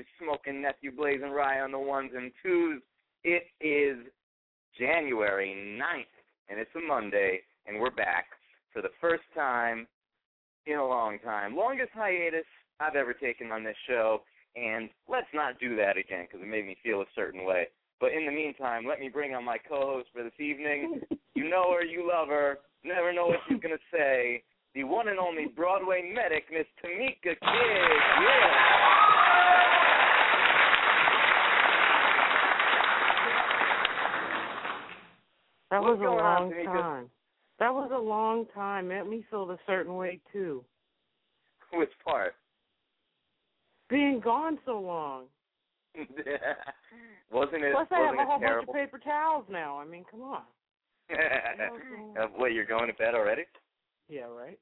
Your smoking nephew Blazing Rye on the ones and twos. It is January 9th, and it's a Monday, and we're back for the first time in a long time. Longest hiatus I've ever taken on this show, and let's not do that again because it made me feel a certain way. But in the meantime, let me bring on my co-host for this evening. You know her, you love her, never know what she's gonna say. The one and only Broadway medic, Miss Tamika Kidd. Yeah. That What's was a on, long Tamika? time. That was a long time. Made me feel a certain way too. Which part? Being gone so long. wasn't it? Plus, I have a whole terrible? bunch of paper towels now. I mean, come on. uh, wait, you're going to bed already? Yeah, right.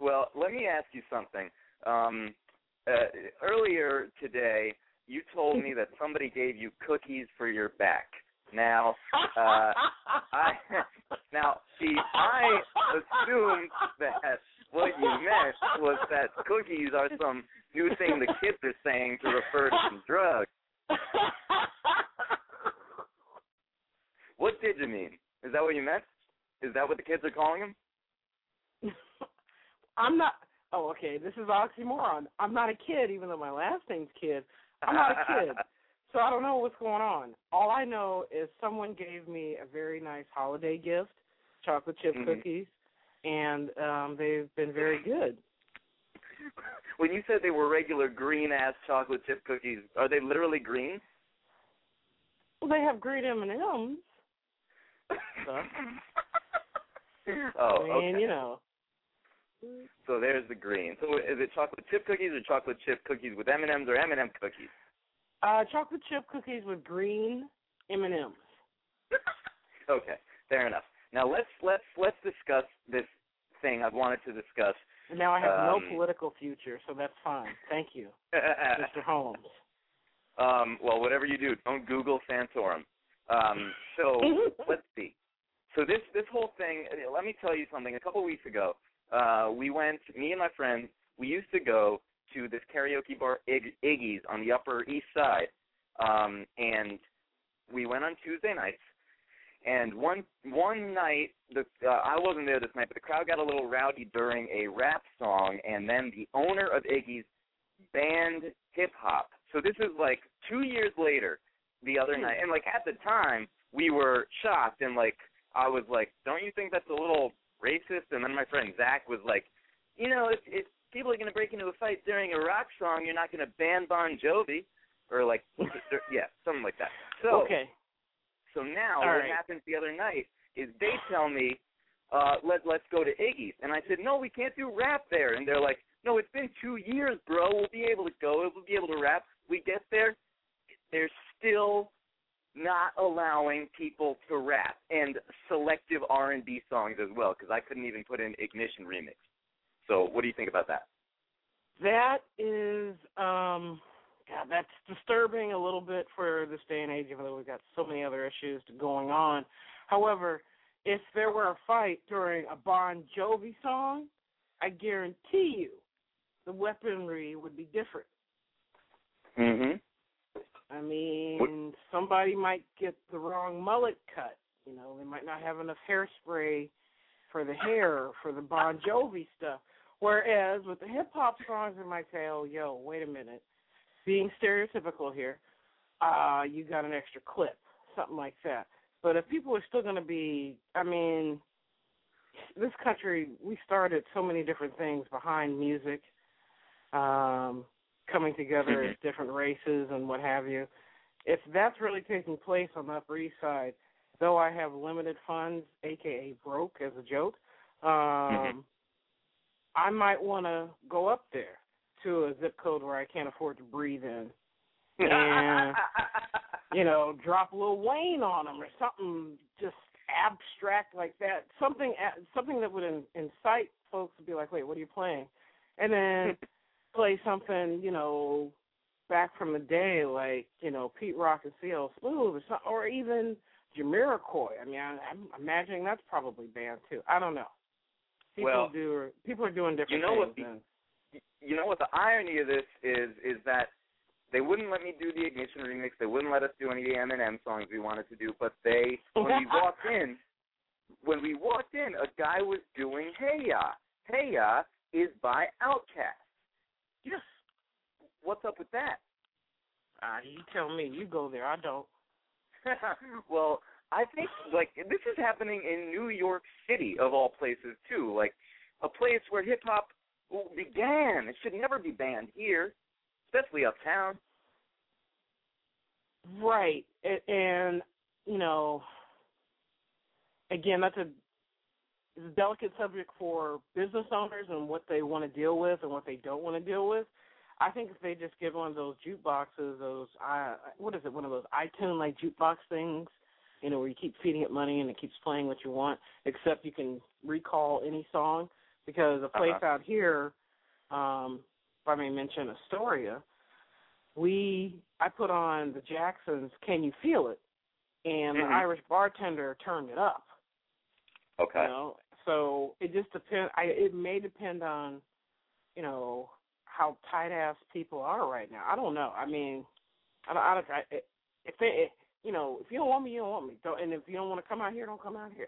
Well, let me ask you something. Um, uh, earlier today, you told me that somebody gave you cookies for your back. Now, uh, I now see. I assumed that what you meant was that cookies are some new thing the kids are saying to refer to some drugs. What did you mean? Is that what you meant? Is that what the kids are calling them? I'm not. Oh, okay. This is oxymoron. I'm not a kid, even though my last name's Kid. I'm not a kid, so I don't know what's going on. All I know is someone gave me a very nice holiday gift, chocolate chip Mhm. cookies, and um they've been very good. when you said they were regular green ass chocolate chip cookies, are they literally green? Well, they have great M and M's. oh, okay. you know. So there's the green. So is it chocolate chip cookies or chocolate chip cookies with M and M's or M and M cookies? Uh, chocolate chip cookies with green M and M's. Okay, fair enough. Now let's let's let's discuss this thing I've wanted to discuss. Now I have Um, no political future, so that's fine. Thank you, Mr. Holmes. um, well, whatever you do, don't Google Santorum. Um, so let's see. So this this whole thing. Let me tell you something. A couple weeks ago, uh, we went. Me and my friends. We used to go to this karaoke bar, Ig- Iggy's, on the Upper East Side, um, and we went on Tuesday nights. And one one night, the uh, I wasn't there this night, but the crowd got a little rowdy during a rap song, and then the owner of Iggy's banned hip hop. So this is like two years later, the other night, and like at the time we were shocked, and like I was like, "Don't you think that's a little racist?" And then my friend Zach was like, "You know, it's if people are gonna break into a fight during a rock song, you're not gonna ban Bon Jovi." Or like, yeah, something like that. So, okay. so now All what right. happens the other night is they tell me, uh, let let's go to Iggy's. And I said, No, we can't do rap there and they're like, No, it's been two years, bro, we'll be able to go, we'll be able to rap. We get there, they're still not allowing people to rap and selective R&B songs as well because I couldn't even put in Ignition remix. So, what do you think about that? That is, um, God, that's disturbing a little bit for this day and age, even though we've got so many other issues going on. However, if there were a fight during a Bon Jovi song, I guarantee you the weaponry would be different. Mhm. I mean, somebody might get the wrong mullet cut. You know, they might not have enough hairspray for the hair for the Bon Jovi stuff. Whereas with the hip hop songs, they might say, "Oh, yo, wait a minute," being stereotypical here. Uh, you got an extra clip, something like that. But if people are still going to be, I mean, this country, we started so many different things behind music, um, coming together as different races and what have you. If that's really taking place on the Upper East Side, though I have limited funds, aka broke as a joke, um, Mhm. I might want to go up there to a zip code where I can't afford to breathe in. Yeah. You know, drop Lil Wayne on them or something just abstract like that. Something something that would in, incite folks to be like, "Wait, what are you playing?" And then play something, you know, back from the day like you know Pete Rock and CL Smooth or something, or even Jamiroquai. I mean, I, I'm imagining that's probably banned too. I don't know. People Well, do. People are doing different you know what the- you know what the irony of this is is that they wouldn't let me do the Ignition remix. They wouldn't let us do any of the Eminem songs we wanted to do. But they, when we walked in, when we walked in, a guy was doing Hey Ya. Hey Ya is by Outkast. Yes. What's up with that? Uh, you tell me. You go there. I don't. well, I think like this is happening in New York City of all places too. Like a place where hip hop began. It should never be banned here, especially uptown. Right. And, you know, again, that's a, it's a delicate subject for business owners and what they want to deal with and what they don't want to deal with. I think if they just give one of those jukeboxes, those uh, what is it, one of those iTunes like jukebox things, you know, where you keep feeding it money and it keeps playing what you want, except you can recall any song. Because a place Uh-huh. out here, um, if I may mention Astoria, we I put on the Jacksons "Can You Feel It," and Mhm. the Irish bartender turned it up. Okay. You know, so it just depend. I it may depend on, you know, how tight ass people are right now. I don't know. I mean, I don't. I don't I, if they, you know, if you don't want me, you don't want me. Don't, and if you don't want to come out here, don't come out here.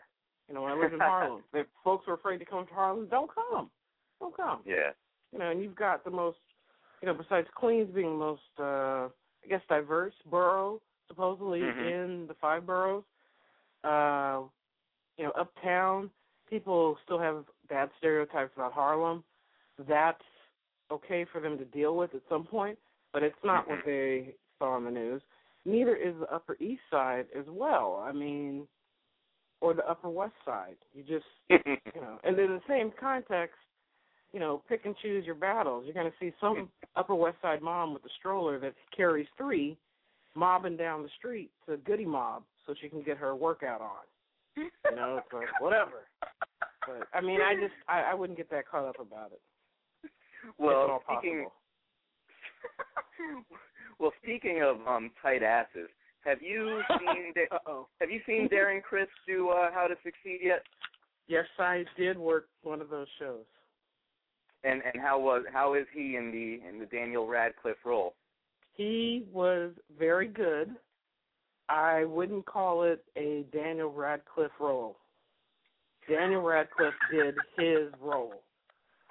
You know, when I lived in Harlem, if folks were afraid to come to Harlem, don't come. Don't come. Yeah. You know, and you've got the most, you know, besides Queens being the most, uh, I guess, diverse borough supposedly Mhm. in the five boroughs. Uh, you know, uptown people still have bad stereotypes about Harlem. That's okay for them to deal with at some point, but it's not Mhm. what they saw on the news. Neither is the Upper East Side as well. I mean, or the Upper West Side. You just you know, and in the same context, you know, pick and choose your battles. You're going to see some Upper West Side mom with a stroller that carries three, mobbing down the street to Goodie Mob so she can get her workout on. You know, it's like whatever. But I mean, I just I, I wouldn't get that caught up about it. if at well, all speaking possible. well, speaking of um tight asses, have you seen Da- have you seen Darren Criss do uh, How to Succeed yet? Yes, I did work one of those shows. And and how was how is he in the in the Daniel Radcliffe role? He was very good. I wouldn't call it a Daniel Radcliffe role. Daniel Radcliffe did his role.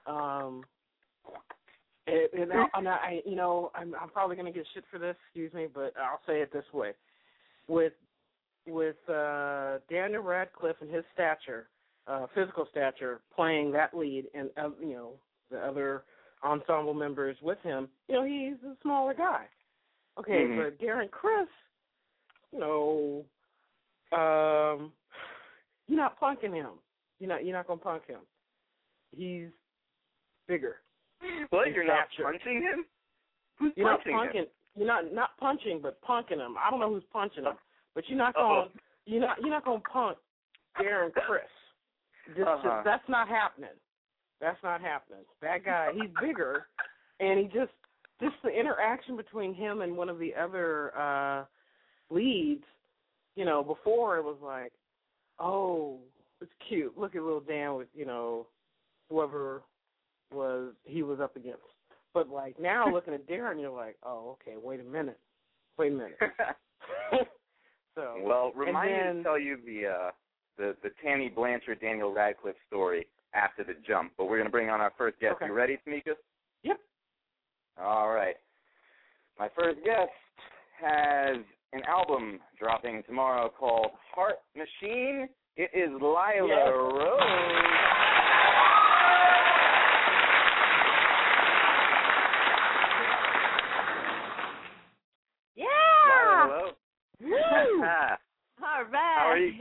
Um, and, and, I, and I, you know, I'm, I'm probably going to get shit for this. Excuse me, but I'll say it this way: with with uh, Daniel Radcliffe and his stature, uh, physical stature, playing that lead, and uh, you know the other ensemble members with him, you know, he's a smaller guy. Okay, Mhm. but Darren Criss, you know, um, you're not punking him. You're not. You're not gonna punk him. He's bigger. What? You're not punching him? Who's You're not punching him? You're not not punching, but punking him. I don't know who's punching him, but you're not going you're not you're not going to punk Darren Criss. Just, Uh-huh. just that's not happening. That's not happening. That guy, he's bigger, and he just just the interaction between him and one of the other uh leads. You know, before it was like, oh, it's cute. Look at little Dan with you know whoever was he was up against. But like now, looking at Darren, you're like, oh, okay, wait a minute, wait a minute. so well, remind me to tell you the uh, the the Tammy Blanchard Daniel Radcliffe story after the jump. But we're gonna bring on our first guest. Okay. You ready, Tamika? Yep. All right. My first guest has an album dropping tomorrow called Heart Machine. It is Lila Yes. Rose. Yeah. Lila Rose. Woo! All right. How are you?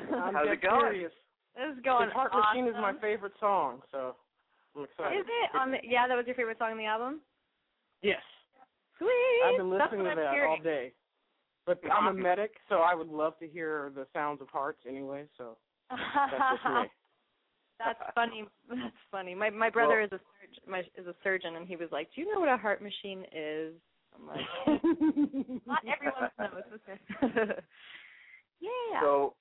I'm How's it going? serious. This is going Heart awesome. Machine is my favorite song, so I'm excited. Is it on the? Yeah, that was your favorite song on the album. Yes. Sweet. I've been listening to I'm that hearing. all day. But I'm a medic, so I would love to hear the sounds of hearts anyway, so that's just me. That's funny. That's funny. My my brother Well- is a surgeon. My, is a surgeon, and he was like, "Do you know what a heart machine is?" I'm like, "Not everyone knows." Yeah. So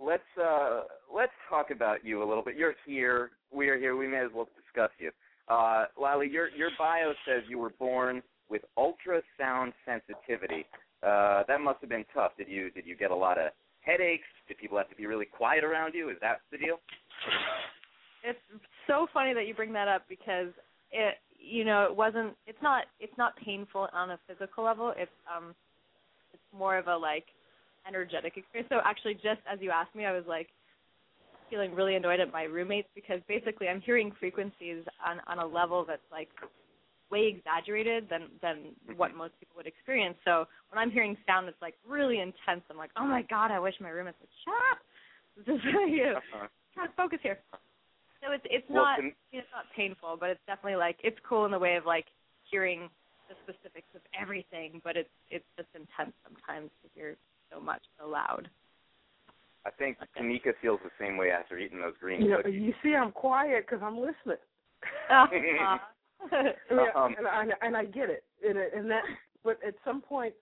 let's uh let's talk about you a little bit. You're here. We are here. We may as well discuss you. Uh Lily, your your bio says you were born with ultrasound sensitivity. Uh that must have been tough. Did you did you get a lot of headaches? Did people have to be really quiet around you? Is that the deal? it's so funny that you bring that up because it you know it wasn't it's not it's not painful on a physical level it's um it's more of a like energetic experience so actually just as you asked me i was like feeling really annoyed at my roommates because basically i'm hearing frequencies on on a level that's like way exaggerated than than what most people would experience so when i'm hearing sound that's like really intense i'm like oh my god i wish my roommates would shut up just you know, Uh-huh. trying to focus here. So it's it's Well, not can- it's not painful, but it's definitely like it's cool in the way of like hearing the specifics of everything, but it's it's just intense sometimes to hear so much so loud. I think Okay. Tamika feels the same way after eating those green You know, cookies. you see, I'm quiet because I'm listening. Uh-huh. I mean, Um, and, I, and I get it, and, it- and that, but at some point,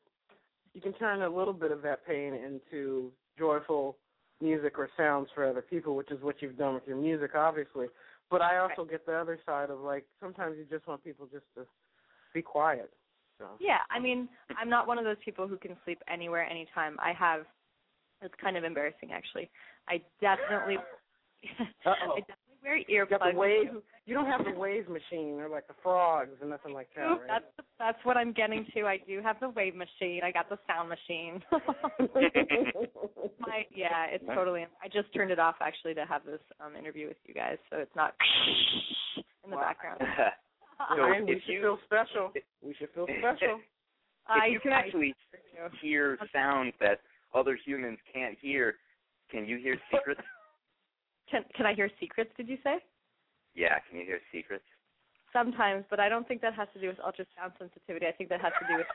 you can turn a little bit of that pain into joyful music or sounds for other people, which is what you've done with your music, obviously. But I also get the other side of like sometimes you just want people just to be quiet. So yeah, I mean, I'm not one of those people who can sleep anywhere anytime. I have it's kind of embarrassing actually. I definitely. I definitely wear you earplugs. wave. You don't have the wave machine or like the frogs and nothing like that, right? That's that's what I'm getting to. I do have the wave machine. I got the sound machine. My yeah, it's totally. I just turned it off actually to have this um interview with you guys, so it's not in the Wow. background. So Man, we should you- feel special. We should feel special. I if you can I- actually hear sounds that other humans can't hear, can you hear secrets? can can I hear secrets? Did you say? yeah, can you hear secrets? Sometimes, but I don't think that has to do with ultrasound sensitivity. I think that has to do with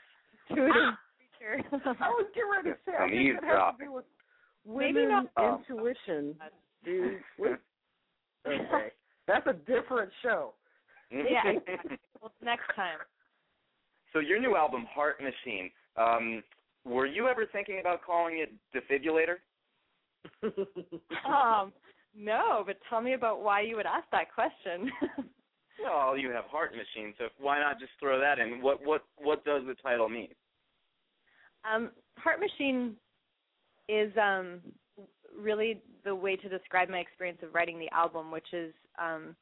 intuitive creature. I was getting ready to say. I think it has to do with Maybe women not- Oh. intuition. Dude, okay, that's a different show. Yeah, well, next time. So your new album, Heart Machine. Um, were you ever thinking about calling it Defibrillator? Um, no, but tell me about why you would ask that question. Well, you have Heart Machine, so why not just throw that in? What what what does the title mean? Um, Heart Machine is um, really the way to describe my experience of writing the album, which is um,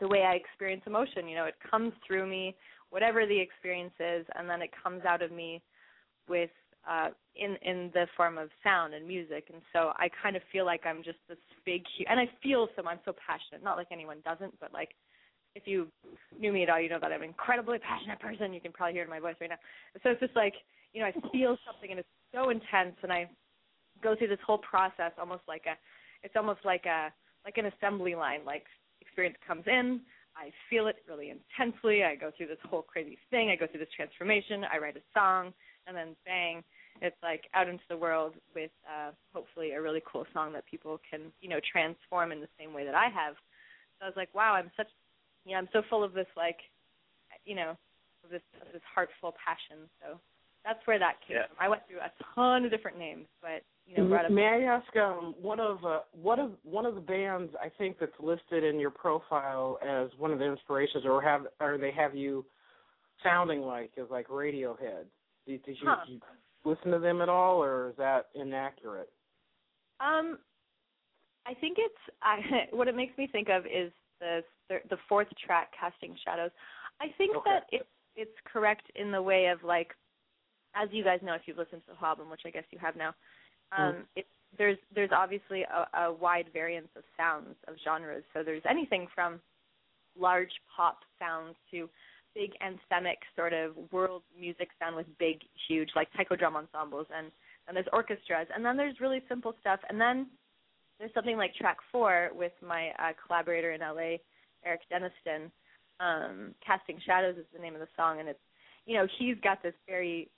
the way I experience emotion. You know, it comes through me, whatever the experience is, and then it comes out of me with uh, in in the form of sound and music. And so I kind of feel like I'm just this big, hu- and I feel so. I'm so passionate. Not like anyone doesn't, but like if you knew me at all, you know that I'm an incredibly passionate person. You can probably hear it in my voice right now. So it's just like, you know, I feel something and it's so intense and I go through this whole process almost like a it's almost like a like an assembly line. Like experience comes in, I feel it really intensely, I go through this whole crazy thing, I go through this transformation, I write a song, and then bang, it's like out into the world with uh hopefully a really cool song that people can, you know, transform in the same way that I have. So I was like, wow, I'm such you know, I'm so full of this like you know, of this of this heartful passion. So that's where that came Yeah. from. I went through a ton of different names, but you know, up May I ask um one of uh, one of one of the bands I think that's listed in your profile as one of the inspirations, or have or they have you sounding like is like Radiohead. Did, did you, Huh. did you listen to them at all, or is that inaccurate? Um, I think it's I, what it makes me think of is the the fourth track, "Casting Shadows." I think Okay. that it it's correct in the way of like, as you guys know if you've listened to the whole album, which I guess you have now. Um, it, there's there's obviously a, a wide variance of sounds of genres. So there's anything from large pop sounds to big anthemic sort of world music sound with big, huge like taiko drum ensembles and and there's orchestras and then there's really simple stuff and then there's something like track four with my uh, collaborator in LA, Eric Deniston. Um, Casting Shadows is the name of the song and it's you know, he's got this very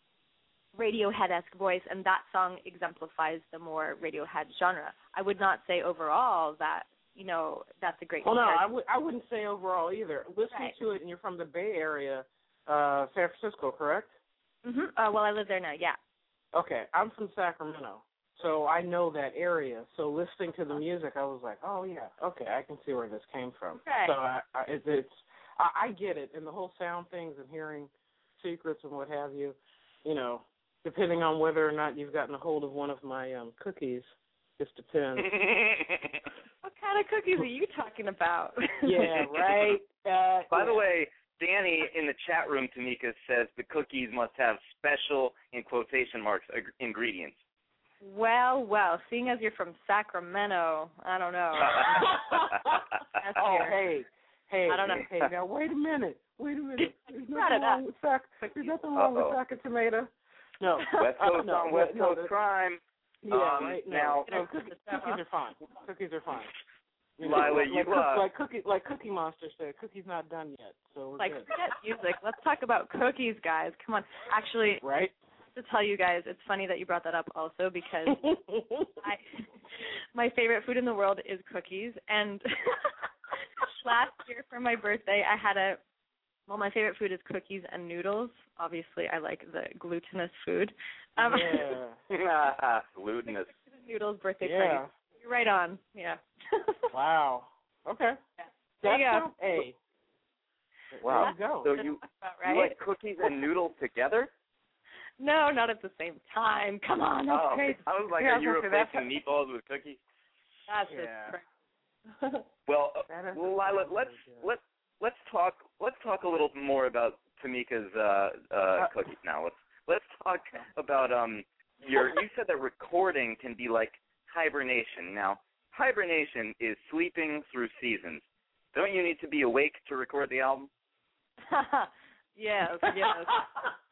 Radiohead esque voice and that song exemplifies the more Radiohead genre. I would not say overall that, you know, that's a great Well, no, I would I wouldn't say overall either. Listening Right. to it, and you're from the Bay Area, uh, San Francisco, correct? hmm Uh, well, I live there now. Yeah. Okay, I'm from Sacramento, so I know that area. So listening to the music, I was like, oh yeah, okay, I can see where this came from. Right. So I, I, it, it's I, I get it, and the whole sound things and hearing secrets and what have you. You know, depending on whether or not you've gotten a hold of one of my um cookies, just depends. What kind of cookies are you talking about? yeah, right. Uh, By the way, Danny in the chat room, Tamika says the cookies must have special, in quotation marks, ag- ingredients. Well, well, seeing as you're from Sacramento, I don't know. That's oh, your- hey, hey, I don't know. hey, now wait a minute, wait a minute. There's nothing wrong with sac. There's nothing wrong with Uh-oh. sack of tomato. No, West Coast no, on West no, Coast the- crime. Yeah, Um, right. No, now- no, cookies, cookies are fine. Cookies are fine. You Lila, like, you, like, cook- uh, like cookie, like Cookie Monster said, cookies not done yet, so we're like good. forget music. Let's talk about cookies, guys. Come on. Actually, Right? to tell you guys, it's funny that you brought that up also because I my favorite food in the world is cookies and last year for my birthday I had a well my favorite food is cookies and noodles. Obviously I like the glutinous food. Um yeah. Glutinous. noodles birthday Yeah. party. You're right on. Yeah. Wow. Okay. There you go. sounds- Hey. Wow. There you go. So you about you like cookies and noodles together? no, not at the same time. Come on, that's oh, crazy. I was like, Yeah, are you was gonna replacing meatballs with cookies? That's Yeah. just Well, uh, That is- Lila, let's let's let's talk let's talk a little more about Tamika's uh, uh, cookies now. Let's let's talk about um your. You said that recording can be like hibernation. Now, hibernation is sleeping through seasons. Don't you need to be awake to record the album? yes, yes.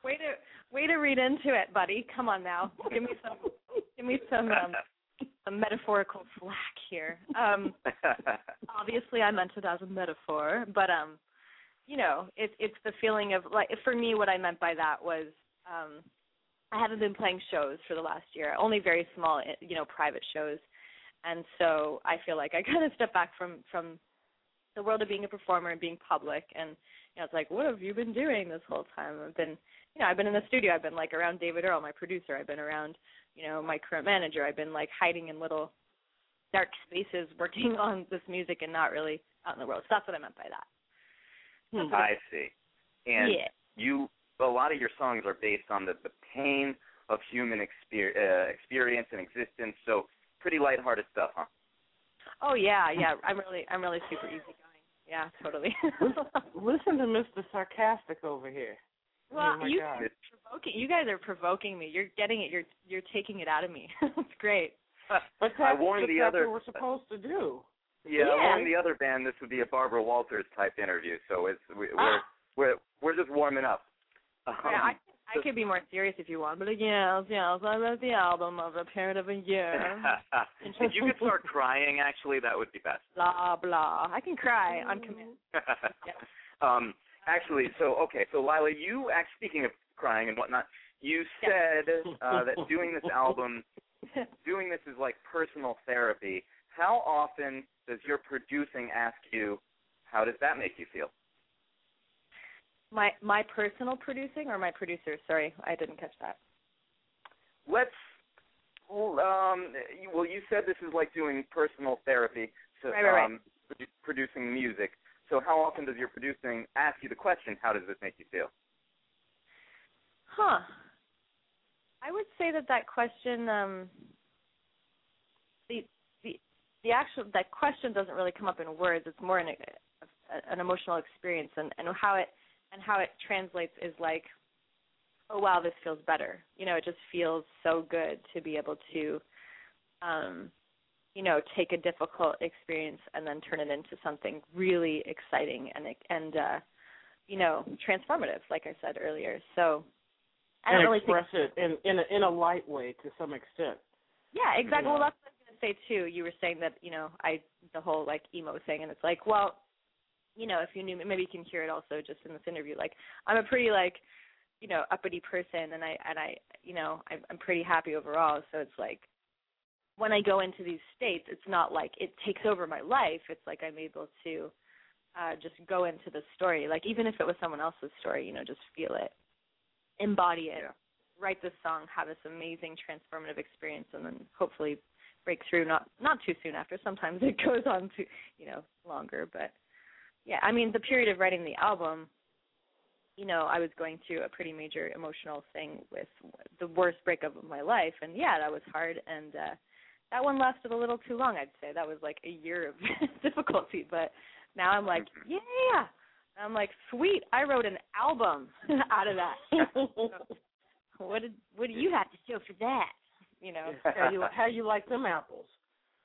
Way to way to read into it, buddy. Come on now. Give me some give me some um some metaphorical slack here. Um obviously I meant it as a metaphor, but um you know, it's it's the feeling of like for me what I meant by that was um I haven't been playing shows for the last year, only very small, you know, private shows. And so I feel like I kind of step back from from the world of being a performer and being public and you know, it's like, what have you been doing this whole time? I've been, you know, I've been in the studio. I've been like around David Earl, my producer. I've been around, you know, my current manager. I've been like hiding in little dark spaces working on this music and not really out in the world. So that's what I meant by that. That's what I see. And yeah. you, a lot of your songs are based on the, the pain of human exper- uh, experience and existence. So pretty lighthearted stuff, huh? Oh yeah, yeah. I'm really, I'm really super easygoing. Yeah, totally. Listen to Mr. Sarcastic over here. Well, oh you God. guys are provoking. You guys are provoking me. You're getting it. You're, you're taking it out of me. it's great. But that's, I warned but the other- what we're supposed to do. Yeah, Yeah. well, in the other band, this would be a Barbara Walters type interview. So it's we, we're Ah. we're we're just warming up. Um, Yeah, I, I could be more serious if you want, but yes, yes, I wrote the album of a period of a year. if you could start crying, actually, that would be best. blah blah. I can cry on command. um, actually, so okay, so Lila, you act speaking of crying and whatnot, you said uh, that doing this album, doing this is like personal therapy. How often does your producing ask you, how does that make you feel? My my personal producing or my producer? Sorry, I didn't catch that. Let's. Um, well, you said this is like doing personal therapy, so Right, right, right. um, producing music. So, how often does your producing ask you the question, "How does this make you feel?" Huh. I would say that that question, um, the the the actual that question doesn't really come up in words. It's more an an emotional experience, and and how it and how it translates is like, oh wow, this feels better. You know, it just feels so good to be able to, um, you know, take a difficult experience and then turn it into something really exciting and and uh, you know, transformative, like I said earlier. So. I don't and really think express it in in a, in a light way to some extent. Yeah, exactly. Yeah. Well, that's what I was gonna say too. You were saying that you know I the whole like emo thing, and it's like, well, you know, if you knew, me, maybe you can hear it also just in this interview. Like, I'm a pretty like, you know, uppity person, and I and I, you know, I'm, I'm pretty happy overall. So it's like, when I go into these states, it's not like it takes over my life. It's like I'm able to uh just go into the story. Like even if it was someone else's story, you know, just feel it, embody it Yeah. write the song, have this amazing transformative experience, and then hopefully break through. Not not too soon after. Sometimes it goes on to you know longer, but yeah. I mean, the period of writing the album, you know, I was going through a pretty major emotional thing with the worst breakup of my life, and yeah, that was hard. And uh that one lasted a little too long. I'd say that was like a year of difficulty, but now I'm like, yeah. I'm like, sweet, I wrote an album out of that. what did what do you have to show for that? You know. how you how you like them apples?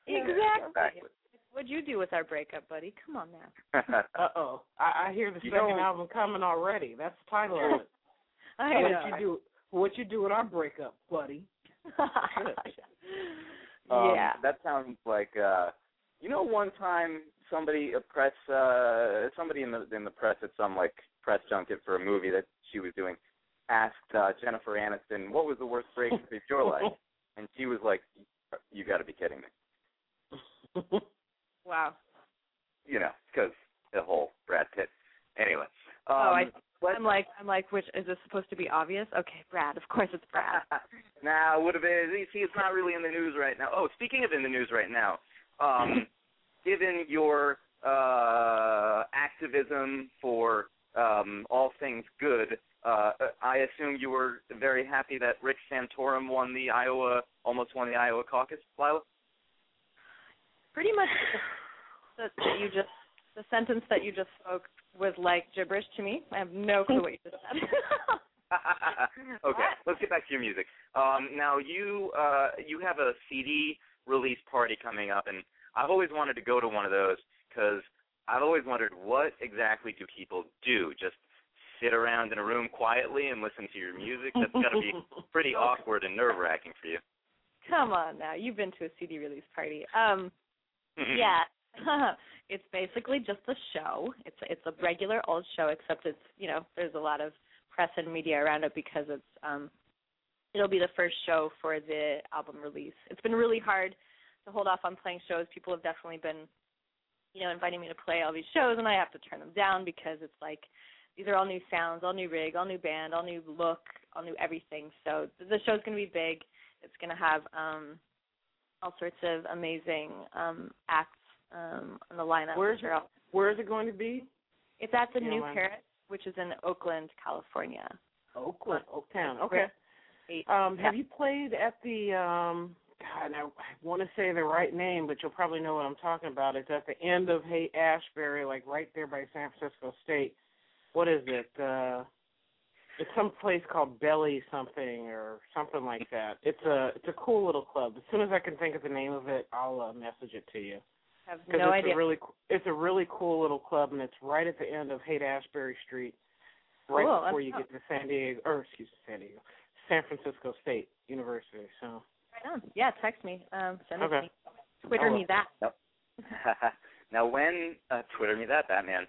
Exactly. Exactly. What'd you do with our breakup, buddy? Come on now. Uh oh, I, I hear the You second know- album coming already. That's the title of it. I what know. you do? What you do with our breakup, buddy? Um, yeah. That sounds like uh you know one time somebody a press uh somebody in the in the press at some like press junket for a movie that she was doing asked uh Jennifer Aniston what was the worst breakup of your life and she was like you got to be kidding me Wow. you know because the whole Brad Pitt anyway um, oh, I, let's- I'm like, I'm like, which is this supposed to be obvious? Okay, Brad. Of course it's Brad. nah, would have been. See, it's not really in the news right now. Oh, speaking of in the news right now, um, given your uh, activism for um, all things good, uh, I assume you were very happy that Rick Santorum won the Iowa, almost won the Iowa caucus, Lila. Pretty much that you just the sentence that you just spoke was like gibberish to me. I have no clue what you just said. okay, let's get back to your music. Um, now you uh, you have a CD release party coming up, and I've always wanted to go to one of those because I've always wondered what exactly do people do? Just sit around in a room quietly and listen to your music? That's got to be pretty awkward and nerve wracking for you. Come on now, you've been to a CD release party. Um, yeah, it's basically just a show. It's it's a regular old show, except it's you know there's a lot of press and media around it because it's um it'll be the first show for the album release. It's been really hard to hold off on playing shows. People have definitely been you know inviting me to play all these shows, and I have to turn them down because it's like these are all new sounds, all new rig, all new band, all new look, all new everything. So th- the show's going to be big. It's going to have um all sorts of amazing um acts um on the lineup. Where's are Where is it going to be? It's at the Yeah, New Parish, which is in Oakland, California. Oakland, Oaktown. Okay. Eight. Um, have you played at the um God, I, I want to say the right name, but you'll probably know what I'm talking about. It's at the end of Haight Ashbury, like right there by San Francisco State. What is it? Uh it's some place called Belly something or something like that. It's a it's a cool little club. As soon as I can think of the name of it, I'll uh, message it to you. I have Because no it's idea. a really it's a really cool little club, and it's right at the end of Haight Ashbury Street, right Cool, before that's you cool. get to San Diego, or excuse me, San Diego, San Francisco State University. So Right on. Yeah, text me. Um, send it to me. Twitter me that. now, when uh, Twitter me that Batman,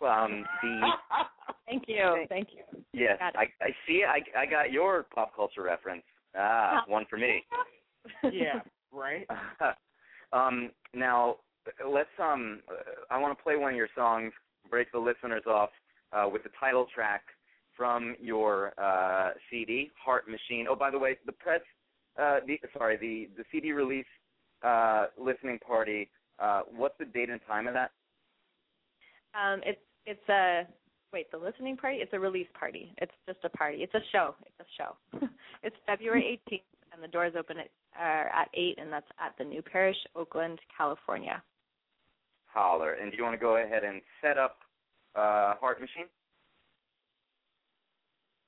um, the Thank you. Thank you. Yes, I, I see. I I got your pop culture reference. Ah, one for me. Yeah, right. um, now let's um, I want to play one of your songs, break the listeners off uh, with the title track from your uh, CD, Heart Machine. Oh, by the way, the press, uh, the sorry, the the CD release uh, listening party. Uh, what's the date and time of that? Um, it's it's a wait the listening party. It's a release party. It's just a party. It's a show. It's a show. it's February 18th, and the doors open at uh, at eight, and that's at the New Parish, Oakland, California. Holler. And do you want to go ahead and set up uh, Heart Machine?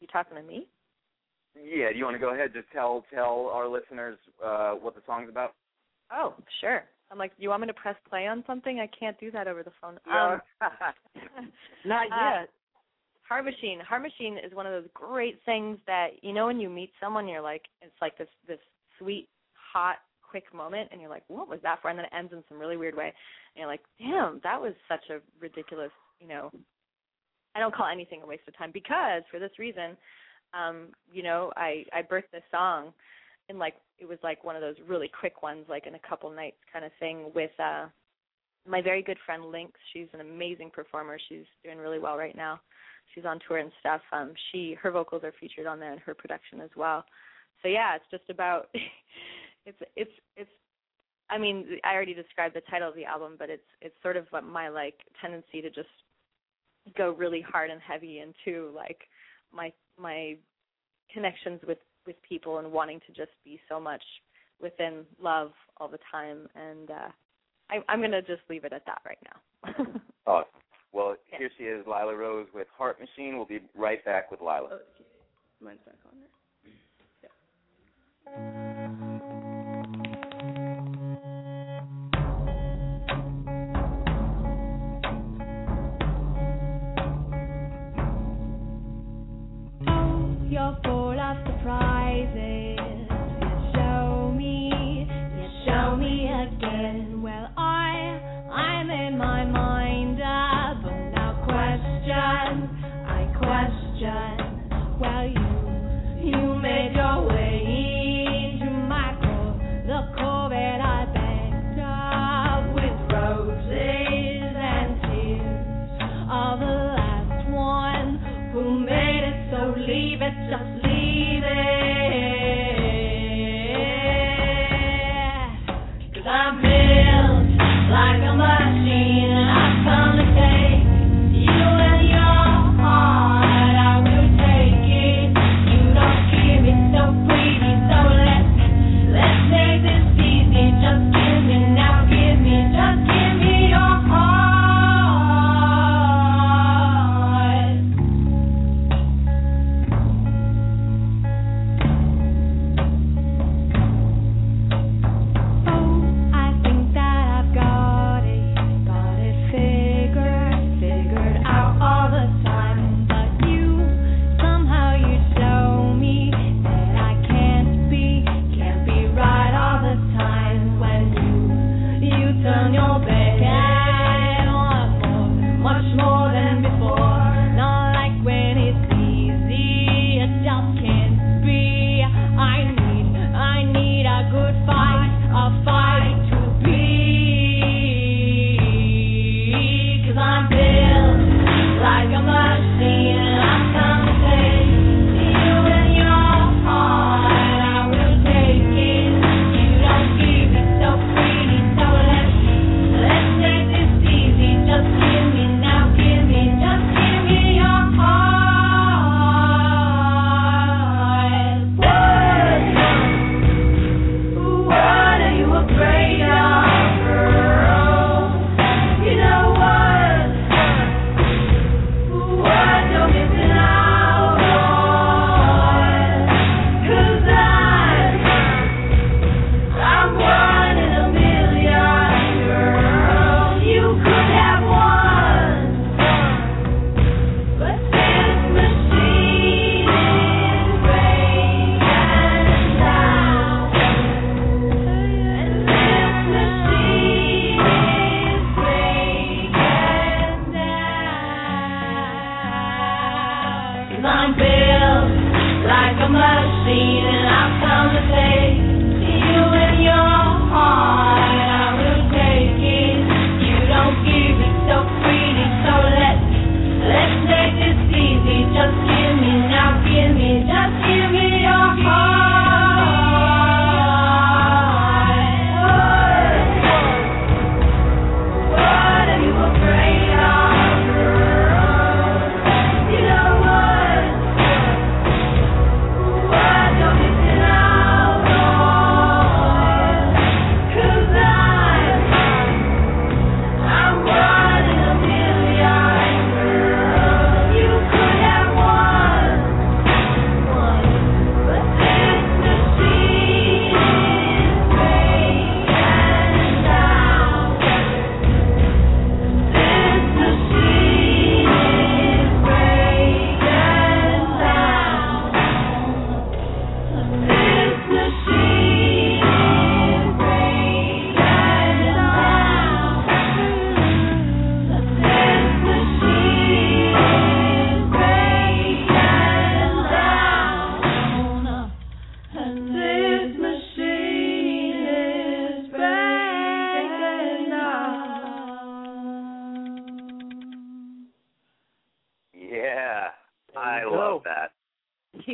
You talking to me? Yeah. Do you want to go ahead and just tell tell our listeners uh, what the song's about? Oh, sure. I'm like, you want me to press play on something? I can't do that over the phone. No. Um, Not Uh, yet. Heart Machine. Heart Machine is one of those great things that you know when you meet someone, you're like, it's like this this sweet, hot, quick moment, and you're like, what was that for? And then it ends in some really weird way, and you're like, damn, that was such a ridiculous, you know. I don't call anything a waste of time because for this reason, um, you know, I I birthed this song, and like it was like one of those really quick ones, like in a couple nights kind of thing with uh my very good friend Lynx. She's an amazing performer. She's doing really well right now she's on tour and stuff. Um, she her vocals are featured on there and her production as well. So yeah, it's just about it's it's it's. I mean, I already described the title of the album, but it's it's sort of what my like tendency to just go really hard and heavy into like my my connections with with people and wanting to just be so much within love all the time and uh I I'm going to just leave it at that right now. Awesome. Well, Yeah. here she is, Lila Rose with Heart Machine. We'll be right back with Lila. Oh, mine's back on there. You're full of turn your back.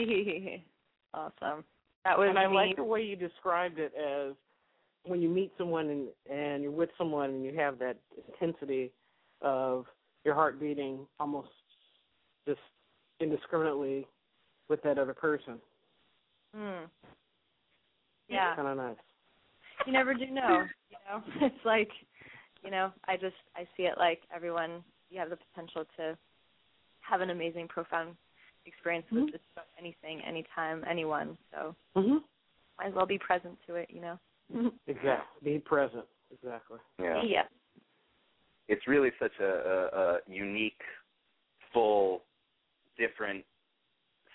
awesome. That was and I me. like the way you described it as when you meet someone and and you're with someone and you have that intensity of your heart beating almost just indiscriminately with that other person. Mm. Yeah. Kind of nice. you never do know. You know, it's like, you know, I just I see it like everyone. You have the potential to have an amazing, profound experience with Mhm. just about anything, anytime, anyone. So Mhm. might as well be present to it. You know. Exactly. Be present. Exactly. Yeah. yeah. It's really such a, a, a unique, full, different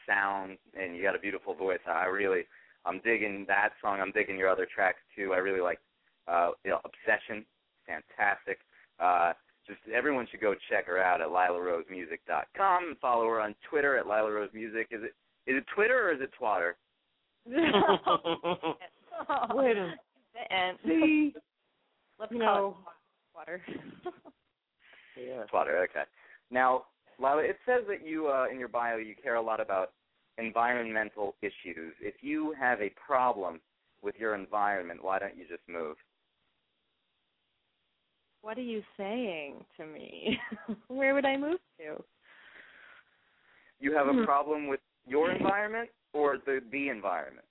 sound, and you got a beautiful voice. I really, I'm digging that song. I'm digging your other tracks too. I really like, uh, you know, Obsession, fantastic. Uh, just everyone should go check her out at lilarosemusic.com and follow her on Twitter at Lila Rose Is it is it Twitter or is it Twatter? Wait a and see. let me know. it water. Yeah. Twatter. Okay. Now, Lila, it says that you uh, in your bio you care a lot about environmental issues. If you have a problem with your environment, why don't you just move? What are you saying to me? Where would I move to? You have a Hmm. problem with your environment or the the environment?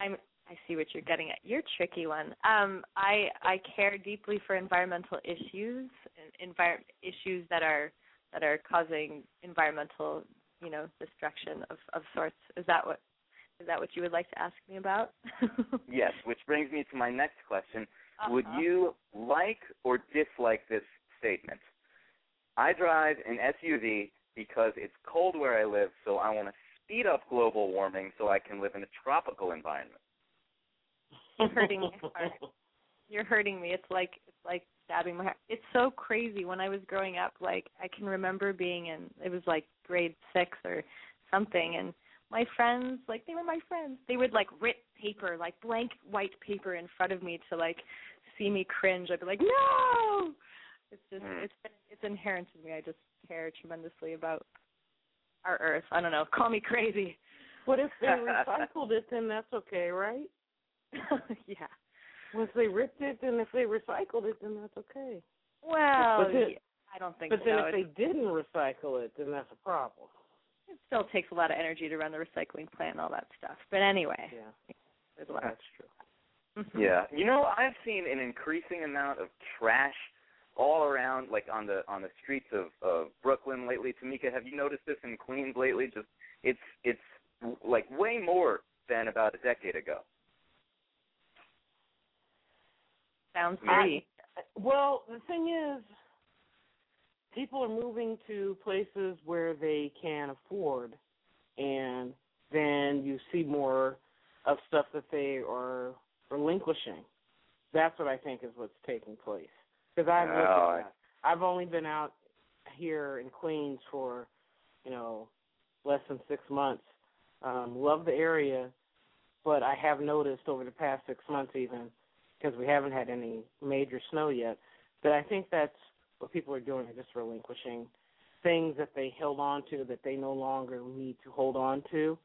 I'm I see what you're getting at. You're a tricky one. Um, I I care deeply for environmental issues, and envir- issues that are that are causing environmental, you know, destruction of of sorts. Is that what is that what you would like to ask me about? Yes, which brings me to my next question. Would Uh-huh. you like or dislike this statement? I drive an SUV because it's cold where I live, so I want to speed up global warming so I can live in a tropical environment. You're hurting my heart. You're hurting me. It's like it's like stabbing my heart. It's so crazy. When I was growing up, like I can remember being in it was like grade six or something, and my friends, like they were my friends. They would like rip paper, like blank white paper, in front of me to like see me cringe. I'd be like, no. It's just Mm. it's it's inherent in me. I just care tremendously about our Earth. I don't know. Call me crazy. But if they recycled it, then that's okay, right? yeah. Once they ripped it, then if they recycled it, then that's okay. Well, But then- yeah, I don't think so But then so. if they didn't recycle it, then that's a problem. it still takes a lot of energy to run the recycling plant and all that stuff. But anyway, Yeah, there's a lot. That's true. Mhm. Yeah, you know, I've seen an increasing amount of trash all around, like on the on the streets of of Brooklyn lately. Tamika, have you noticed this in Queens lately? Just it's it's like way more than about a decade ago. Sounds I- pretty. Well, the thing is, people are moving to places where they can afford, and then you see more of stuff that they are relinquishing. That's what I think is what's taking place. Because I've looked Oh, at that. I've only been out here in Queens for, you know, less than six months. Um, love the area, but I have noticed over the past six months even because we haven't had any major snow yet. But I think that's what people are doing, are just relinquishing things that they held on to that they no longer need to hold on to,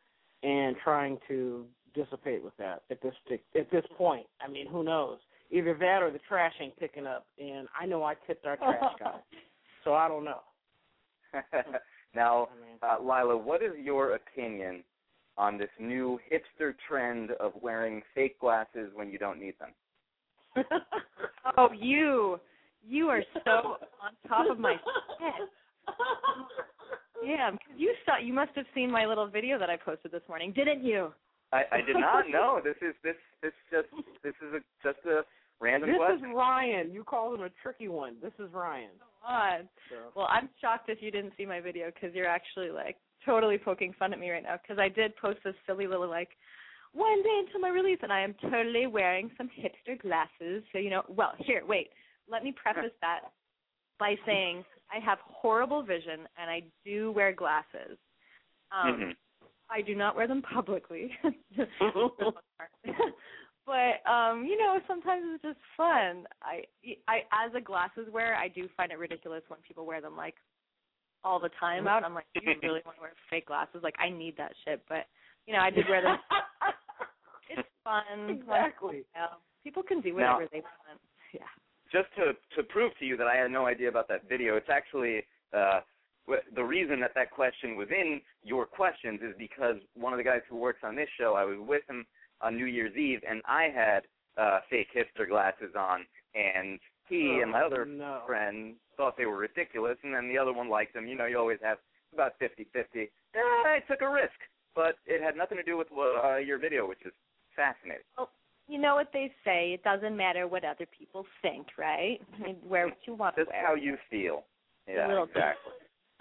and trying to dissipate with that at this at this point. I mean, who knows? Either that or the trash ain't picking up. And I know I tipped our trash guy, so I don't know. now, uh, Lila, what is your opinion on this new hipster trend of wearing fake glasses when you don't need them? Oh, you, you are so on top of my head. Yeah, because you saw. You must have seen my little video that I posted this morning, didn't you? I, I did not know. This is this this just this is a, just a random this question. is Ryan. You called him a tricky one. This is Ryan. Come on. So. Well, I'm shocked if you didn't see my video because you're actually like totally poking fun at me right now because I did post this silly little like one day until my release and I am totally wearing some hipster glasses. So you know, well, here, wait. Let me preface that by saying I have horrible vision and I do wear glasses. Um, Mhm. I do not wear them publicly. but um, you know, sometimes it's just fun. I I as a glasses wearer, I do find it ridiculous when people wear them like all the time out. I'm like, do you really want to wear fake glasses? Like, I need that shit. But you know, I did wear them. it's fun. exactly. People can do whatever Now- they want. Yeah. just to to prove to you that I had no idea about that video, it's actually uh, the reason that that question was in your questions is because one of the guys who works on this show, I was with him on New Year's Eve, and I had uh, fake hipster glasses on, and he and my other no. friend thought they were ridiculous, and then the other one liked them. You know, you always have about fifty-fifty. Uh, I took a risk, but it had nothing to do with uh, your video, which is fascinating. Well, You know what they say? It doesn't matter what other people think, right? I mean, wear what you want to Just wear. how you feel. Yeah, exactly.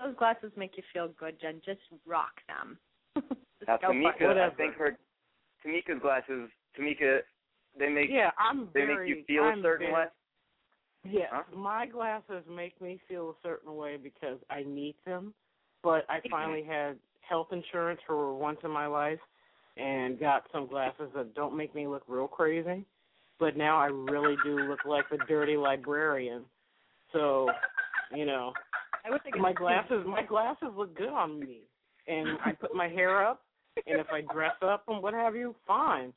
Those glasses make you feel good, Jen. Just rock them. Just Now, go for it. Tamika, I think her Tamika's glasses. Tamika, they make Yeah, I'm they very. make you feel I'm a certain very, way. Yes, Huh? my glasses make me feel a certain way because I need them. But I finally had health insurance for once in my life and got some glasses that don't make me look real crazy. But now I really do look like the dirty librarian. So, you know, I would think my glasses my glasses look good on me. And I put my hair up and if I dress up and what have you, fine.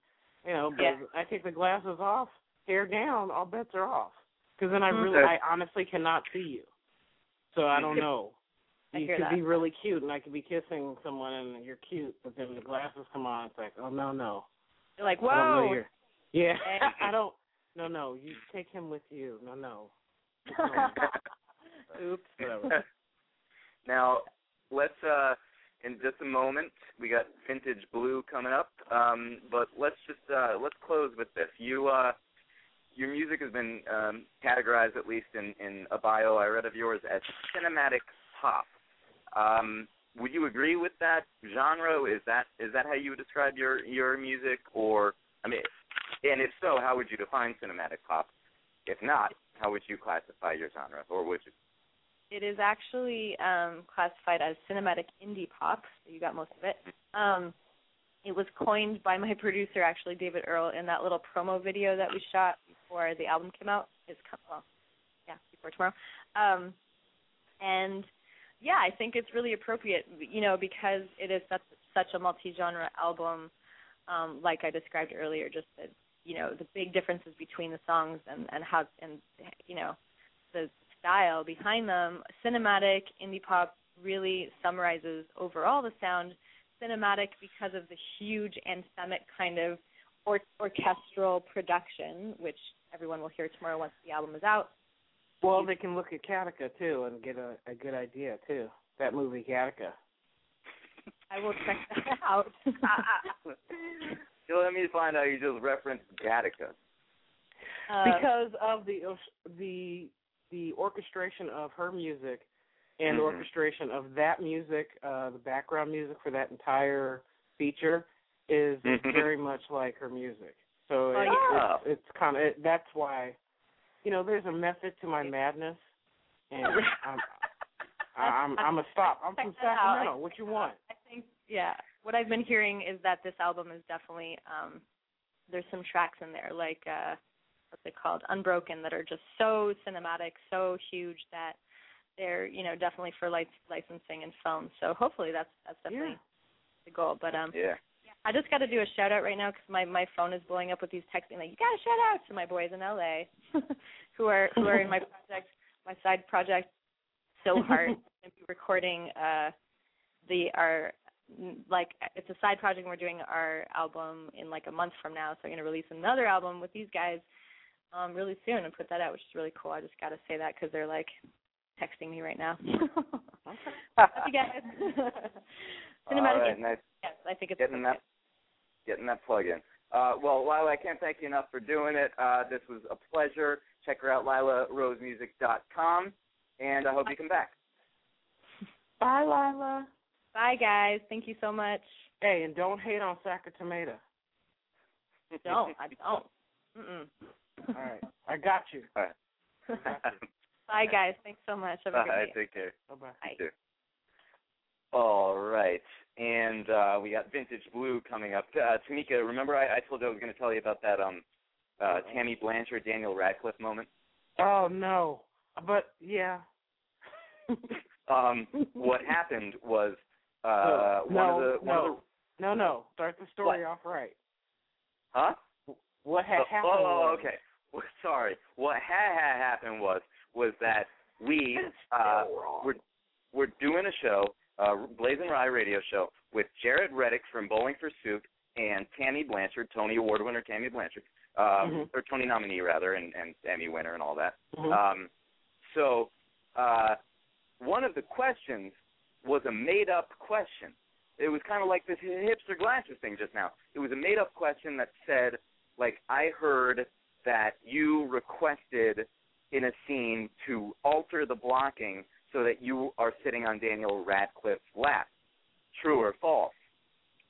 You know, but Yeah. I take the glasses off, hair down, all bets are off. Because then I Mhm. really, I honestly cannot see you. So I don't know. I You could that. be really cute, and I could be kissing someone, and you're cute, but then the glasses come on. It's like, oh no, no, You're like, I don't know whoa. you're. Yeah, I don't. No, no, you take him with you. No, no. Oops. Whatever. now, let's uh in just a moment we got vintage blue coming up. Um, but let's just uh let's close with this. You uh your music has been um, categorized, at least in, in a bio I read of yours, as cinematic pop. Um, would you agree with that genre? Is that is that how you would describe your your music, or I mean, and if so, how would you define cinematic pop? If not, how would you classify your genre, or would you? It is actually um, classified as cinematic indie pop. So you got most of it. Um, it was coined by my producer, actually David Earl, in that little promo video that we shot before the album came out. It's come, well, yeah, before tomorrow. Um, and yeah, I think it's really appropriate, you know, because it is such such a multi-genre album. Um, like I described earlier, just the you know the big differences between the songs and and how and you know the style behind them. Cinematic indie pop really summarizes overall the sound. Cinematic because of the huge anthemic kind of or- orchestral production, which everyone will hear tomorrow once the album is out. Well, they can look at Gattaca too and get a, a good idea too. That movie Gattaca. I will check that out. So let me find out you just referenced Gattaca. Uh, because of the the the orchestration of her music and the Mhm. orchestration of that music, uh, the background music for that entire feature is Mhm. very much like her music. So Oh, it, yeah. it's, it's kind of it, that's why, you know, there's a method to my madness, and I'm I'm I'm a stop. I'm from Check that out. Sacramento. What you want? I think yeah. What I've been hearing is that this album is definitely um there's some tracks in there like uh what's it called? Unbroken that are just so cinematic, so huge that they're, you know, definitely for lic- licensing and film. So hopefully that's that's definitely Yeah. the goal. But um Yeah. I just got to do a shout out right now because my my phone is blowing up with these texts being like, you got to shout out to my boys in LA who are who are in my project, my side project, So Heart. I'm recording uh the our like it's a side project. and We're doing our album in like a month from now, so I'm gonna release another album with these guys um really soon and put that out, which is really cool. I just got to say that because they're like texting me right now. Love you guys. Cinematic. All right, is- nice Yes, I think it's getting that getting that plug in. Uh, well, Lila, I can't thank you enough for doing it. Uh, this was a pleasure. Check her out, LilaRosemusic.com, and I hope you come back. Bye, Lila. Bye, guys. Thank you so much. Hey, and don't hate on Sacramento. Don't. I don't. Mm-mm. All right, I got you. All right. Bye, guys. Thanks so much. Have a Bye. good day. Take care. Bye bye. Bye. All right, and uh, we got Vintage Blue coming up. Uh, Tamika, remember I, I told you I was going to tell you about that um, uh, Tammy Blanchard, Daniel Radcliffe moment? Oh no, but yeah. Um, what happened was uh, no, one of the one no, of the no, no. Start the story What? off right. huh? What had oh, happened? oh, was, okay. Well, sorry. What had, had happened was was that we uh, were we're doing a show, uh, BlazinRy radio show with Jaret Reddick from Bowling for Soup and Tammy Blanchard, Tony Award winner Tammy Blanchard, um, Mhm. or Tony nominee rather, and, and Emmy winner and all that. Mhm. Um, so uh, one of the questions was a made-up question. It was kind of like this hipster glasses thing just now. It was a made-up question that said, like, I heard that you requested in a scene to alter the blocking so that you are sitting on Daniel Radcliffe's lap. True or false?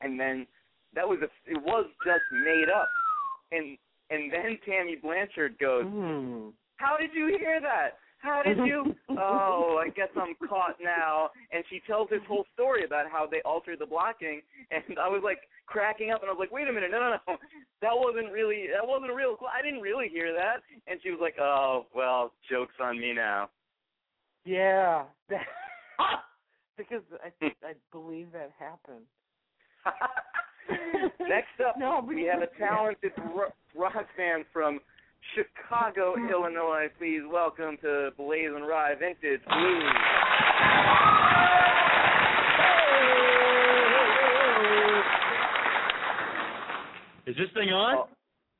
And then that was a, it was just made up. And and then Tammy Blanchard goes, Hmm. how did you hear that? How did you? oh, I guess I'm caught now. And she tells this whole story about how they altered the blocking, and I was like cracking up, and I was like, wait a minute, no, no, no, that wasn't really, that wasn't real. I didn't really hear that. And she was like, oh, well, jokes on me now. Yeah. because I I believe that happened. Next up, No, we have a talented rock band from Chicago, hmm. Illinois. Please welcome to BlazinRy Vintage Blues. Is this thing on? Oh.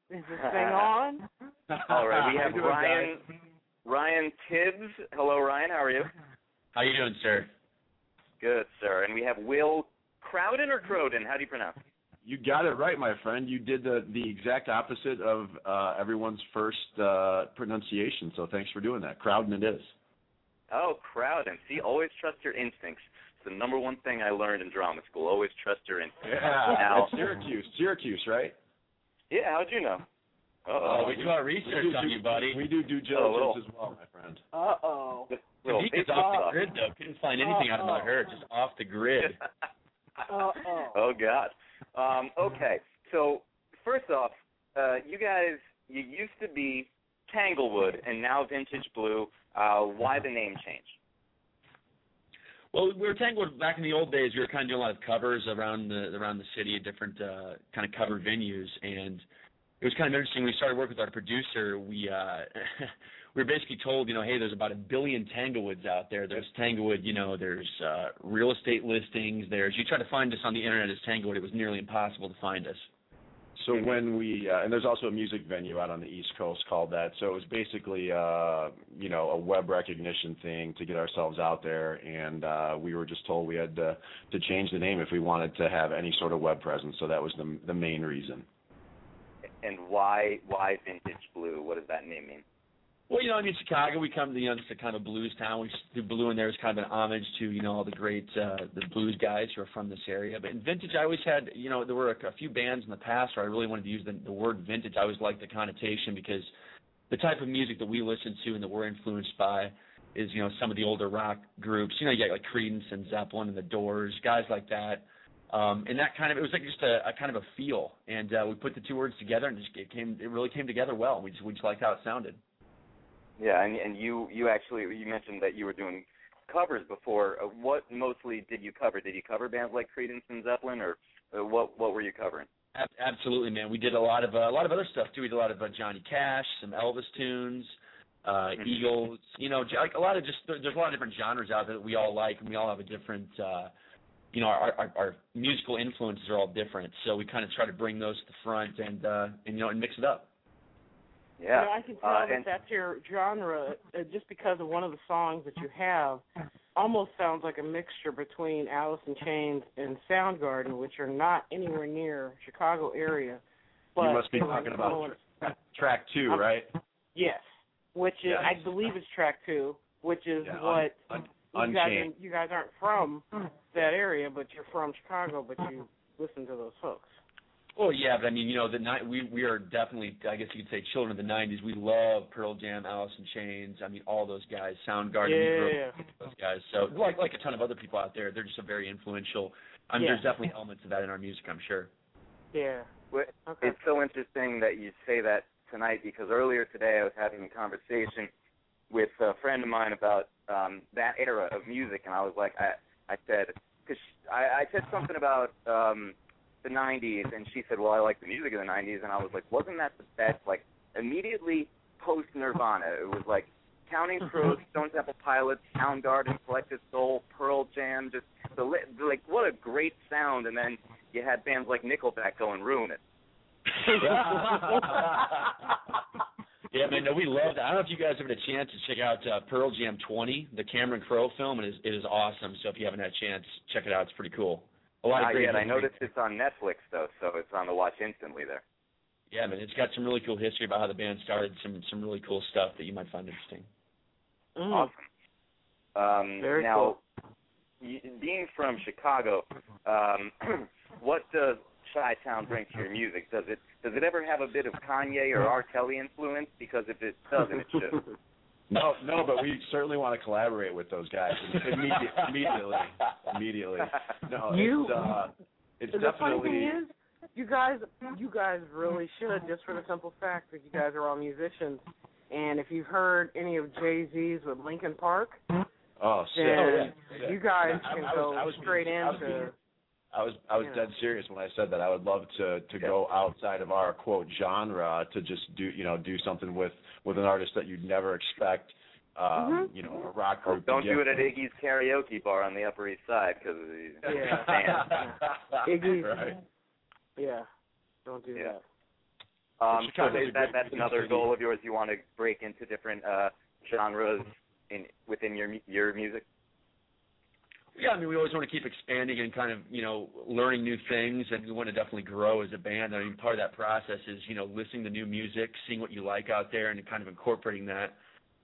Is this thing on? All right, we have Ryan guys? Ryan Tibbs. Hello, Ryan. How are you? How are you doing, sir? Good, sir. And we have Will Crowden or Croden. How do you pronounce? it? You got it right, my friend. You did the the exact opposite of uh, everyone's first uh, pronunciation. So thanks for doing that. Crowden it is. Oh, Crowden. See, always trust your instincts. It's the number one thing I learned in drama school. Always trust your instincts. Yeah, Now- that's Syracuse. Syracuse, right? Yeah, how'd you know? Oh, Uh-oh. we do our research do on you, buddy. We do due Oh, diligence as well, my friend. Uh oh. Little Topeka's Facebook off the grid though. Couldn't find anything out about her. Just off the grid. Uh oh. oh God. Um, okay, so first off, uh, you guys, you used to be Tanglewood and now Vintage Blue. Uh, why the name change? Well, we were Tanglewood back in the old days. We were kind of doing a lot of covers around the around the city at different uh, kind of cover venues, and it was kind of interesting. We started working with our producer, we uh, we were basically told, you know, hey, there's about a billion Tanglewoods out there. There's Tanglewood, you know, there's uh, real estate listings. There's you try to find us on the internet as Tanglewood, it was nearly impossible to find us. So when we uh, and there's also a music venue out on the East Coast called that. So it was basically uh, you know a web recognition thing to get ourselves out there, and uh, we were just told we had to, to change the name if we wanted to have any sort of web presence. So that was the the main reason. And why why Vintage Blue? What does that name mean? Well, you know, I mean, Chicago, we come to, you know, it's a kind of blues town. We do blue in there as kind of an homage to, you know, all the great, uh, the blues guys who are from this area. But in vintage, I always had, you know, there were a, a few bands in the past where I really wanted to use the, the word vintage. I always liked the connotation because the type of music that we listen to and that we're influenced by is, you know, some of the older rock groups. You know, you got like Creedence and Zeppelin and the Doors, guys like that. Um, and that kind of, it was like just a, a kind of a feel. And uh, we put the two words together and just it came, it really came together well. We just, we just liked how it sounded. Yeah, and and you you actually you mentioned that you were doing covers before. Uh, what mostly did you cover? Did you cover bands like Creedence and Zeppelin, or uh, what what were you covering? Ab- Absolutely, man. We did a lot of uh, a lot of other stuff too. We did a lot of uh, Johnny Cash, some Elvis tunes, uh, Mhm. Eagles. You know, like a lot of just there's a lot of different genres out there that we all like, and we all have a different. uh you know, our, our our musical influences are all different, so we kind of try to bring those to the front and uh and you know and mix it up. Yeah, You know, I can tell uh, that that's your genre uh, just because of one of the songs that you have. Almost sounds like a mixture between Alice in Chains and Soundgarden, which are not anywhere near Chicago area. But you must be talking about influenced- track two, I'm- right? Yes, which is Yes. I believe is track two, which is Yeah, what un- you guys are, you guys aren't from that area, but you're from Chicago, but you listen to those folks. Well, yeah, but I mean, you know, the ni- we we are definitely, I guess you could say, children of the '90s. We love Pearl Jam, Alice in Chains. I mean, all those guys, Soundgarden. we grew up Yeah. those guys. So, like like a ton of other people out there, they're just a very influential. I mean, Yeah. there's definitely elements of that in our music, I'm sure. Yeah. Well, Okay. It's so interesting that you say that tonight because earlier today I was having a conversation with a friend of mine about um, that era of music, and I was like, I I said because I, I said something about um, the '90s, and she said, well, I like the music of the '90s, and I was like, wasn't that the best? Like immediately post Nirvana, it was like Counting Crows, Stone Temple Pilots, Soundgarden, Collective Soul, Pearl Jam, just the li- like what a great sound, and then you had bands like Nickelback go and ruin it. yeah, man, no, we love that. I don't know if you guys have had a chance to check out uh, Pearl Jam 20, the Cameron Crowe film. And it is it is awesome. So if you haven't had a chance, check it out. It's pretty cool. A lot Not of great. yet. I noticed it's on Netflix though, so it's on the watch instantly there. Yeah, man, it's got some really cool history about how the band started. Some some really cool stuff that you might find interesting. Mm. Awesome. Um, Very now, y being from Chicago, um, what does Chi Town bring to your music? Does it does it ever have a bit of Kanye or R. Kelly influence? Because if it doesn't, it should. No, no, but we certainly want to collaborate with those guys immediately. Immediately, immediately. No, You- it's uh, it's the funny definitely. thing is, you guys, you guys really should, just for the simple fact that you guys are all musicians. And if you've heard any of Jay Z's with Linkin Park, Oh, sick. then Yeah. you guys I- can I was- go I was straight being- I into. Being- I was I was Yeah. dead serious when I said that. I would love to to go outside of our quote genre to just do you know do something with with an artist that you'd never expect. Um, Mhm. You know, a rock group. don't do it at Iggy's karaoke bar on the Upper East Side because Yeah. Iggy's. right. Yeah, don't do Yeah. that. Um, so Chicago's that, that's another city. goal of yours. You want to break into different uh, genres in within your your music. Yeah, I mean, we always want to keep expanding and kind of, you know, learning new things, and we want to definitely grow as a band. I mean, part of that process is, you know, listening to new music, seeing what you like out there, and kind of incorporating that.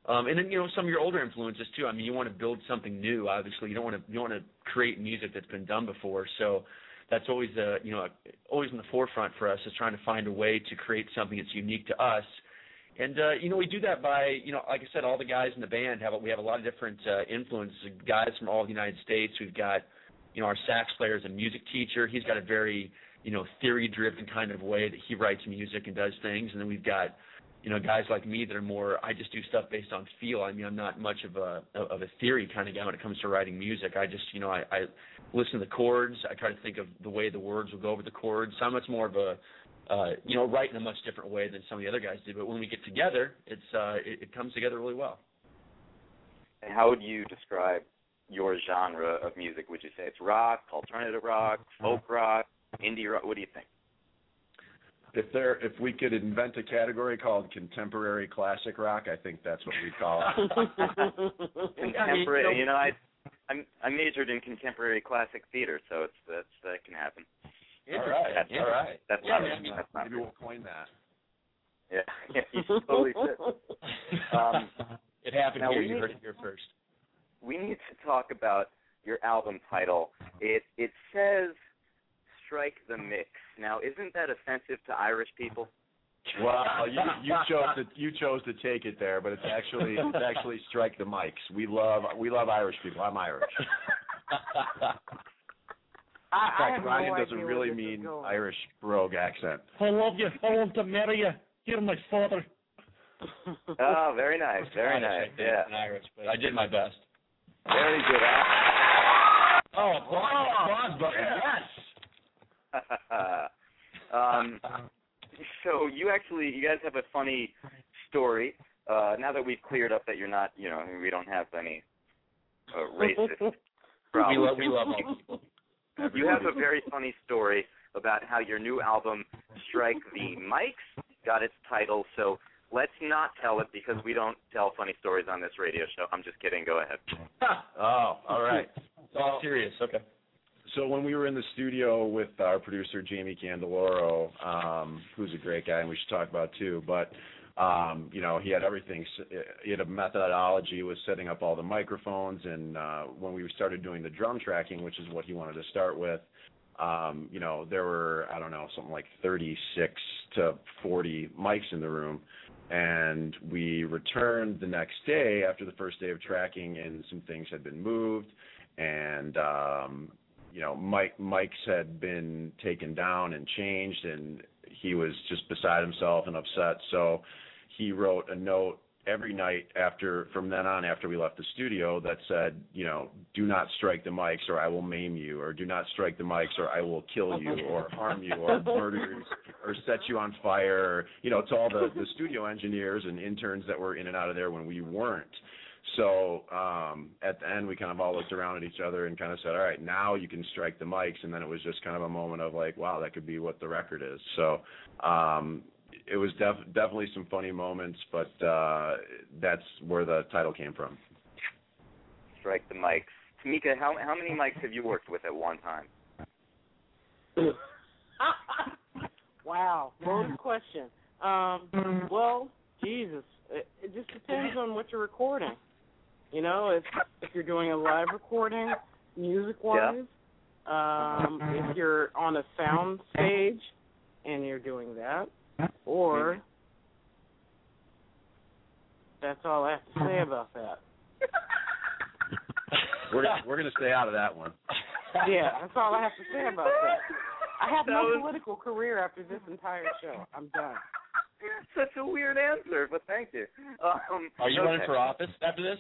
Um, and then, you know, some of your older influences too. I mean, you want to build something new. Obviously, you don't want to you don't want to create music that's been done before. So that's always, uh, you know, always in the forefront for us is trying to find a way to create something that's unique to us. And uh, you know, we do that by, you know, like I said, all the guys in the band have we have a lot of different uh, influences. Guys from all the United States. We've got, you know, our sax player is a music teacher. He's got a very, you know, theory-driven kind of way that he writes music and does things. And then we've got, you know, guys like me that are more. I just do stuff based on feel. I mean, I'm not much of a of a theory kind of guy when it comes to writing music. I just, you know, I, I listen to the chords. I try to think of the way the words will go over the chords. So I'm much more of a uh, you know, write in a much different way than some of the other guys do. But when we get together, it's uh, it, it comes together really well. And how would you describe your genre of music? Would you say it's rock, alternative rock, folk rock, indie rock? What do you think? If there, if we could invent a category called contemporary classic rock, I think that's what we'd call it. Contemporary. You know, I I'm, I majored in contemporary classic theater, so it's that's that can happen. All right, That's, all right. That's Yeah, not. man. That's not. Maybe we'll coin that. Yeah, yeah, you totally should. Um, It happened Now here. we You need- heard it here first. we need to talk about your album title. It it says "Strike the Mix." Now, isn't that offensive to Irish people? Well, you, you chose to you chose to take it there, but it's actually it's actually strike the mics. We love we love Irish people. I'm Irish. I, I In fact, have Ryan no doesn't really where this is mean. Irish brogue accent. I love you. I want to marry you. You're my father. Oh, very nice, very nice. Yeah, Irish, but I did my best. very good. Al. Oh, applause, applause button. Yes. um, so you actually, you guys have a funny story. Uh, now that we've cleared up that you're not, you know, we don't have any uh, racist We love we love all people. You have a very funny story about how your new album, Strike the Mics, got its title. So let's not tell it because we don't tell funny stories on this radio show. I'm just kidding. Go ahead. Oh, all right. It's all serious. Okay. So when we were in the studio with our producer Jamie Candiloro, um, who's a great guy and we should talk about too, but um, you know he had everything. He had a methodology with setting up all the microphones, and uh, when we started doing the drum tracking, which is what he wanted to start with, um, you know there were I don't know something like 36 to 40 mics in the room, and we returned the next day after the first day of tracking, and some things had been moved, and um, you know, mics mics had been taken down and changed, and he was just beside himself and upset. So he wrote a note every night after from then on after we left the studio that said, you know, do not strike the mics or I will maim you, or do not strike the mics or I will kill you, or harm you, or murder you, or set you on fire, you know, to all the the studio engineers and interns that were in and out of there when we weren't. So um, at the end, we kind of all looked around at each other and kind of said, "All right, now you can strike the mics." And then it was just kind of a moment of like, "Wow, that could be what the record is." So um, it was def- definitely some funny moments, but uh, that's where the title came from. Strike the mics. Tamika, how how many mics have you worked with at one time? wow, loaded question. Um, well, Jesus, it, it just depends on what you're recording. You know, if if you're doing a live recording, music wise, um, if you're on a sound stage and you're doing that, or that's all I have to say about that. We're we're gonna stay out of that one. Yeah, that's all I have to say about that. I have That no was- political career after this entire show. I'm done. Such a weird answer, but thank you. Um, Are you okay. running for office after this?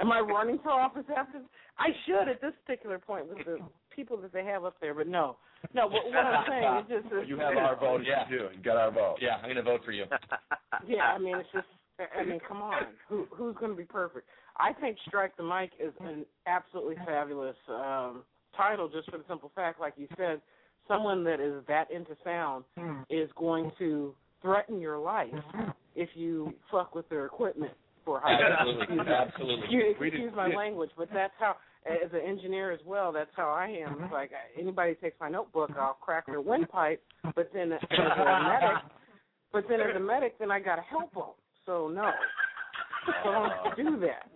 Am I running for office after? I should at this particular point with the people that they have up there, but no, no. What, what I'm saying is just, You have our vote. Yeah. You do. You got our vote. Yeah, I'm gonna vote for you. yeah. I mean, it's just. I mean, come on. Who who's going to be perfect? I think "Strike the Mic" is an absolutely fabulous um, title, just for the simple fact, like you said, someone that is that into sound is going to threaten your life if you fuck with their equipment for high Absolutely, absolutely. Excuse, excuse my yeah. language, but that's how, as an engineer as well, that's how I am. It's like anybody takes my notebook, I'll crack their windpipe, but then as a medic, but then as a medic, then I gotta help them. So no, so don't do that.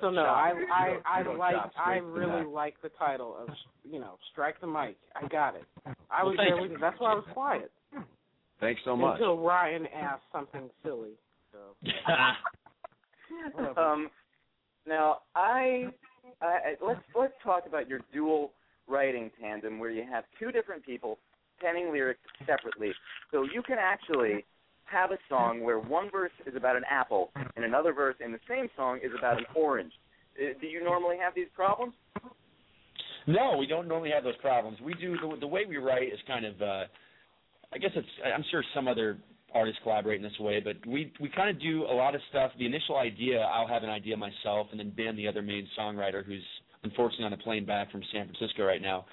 So no, I I I like I straight to the really like the title of you know strike the mic. I got it. I was there with you. That's why I was quiet Thanks so much. until Ryan asked something silly. So um, now I, I I- let's let's talk about your dual writing tandem where you have two different people penning lyrics separately. So you can actually have a song where one verse is about an apple and another verse in the same song is about an orange. Uh, Do you normally have these problems? No, we don't normally have those problems. We do the, the way we write is kind of. uh I guess it's. I'm sure some other artists collaborate in this way, but we we kind of do a lot of stuff. The initial idea, I'll have an idea myself, and then Ben, the other main songwriter, who's unfortunately on a plane back from San Francisco right now,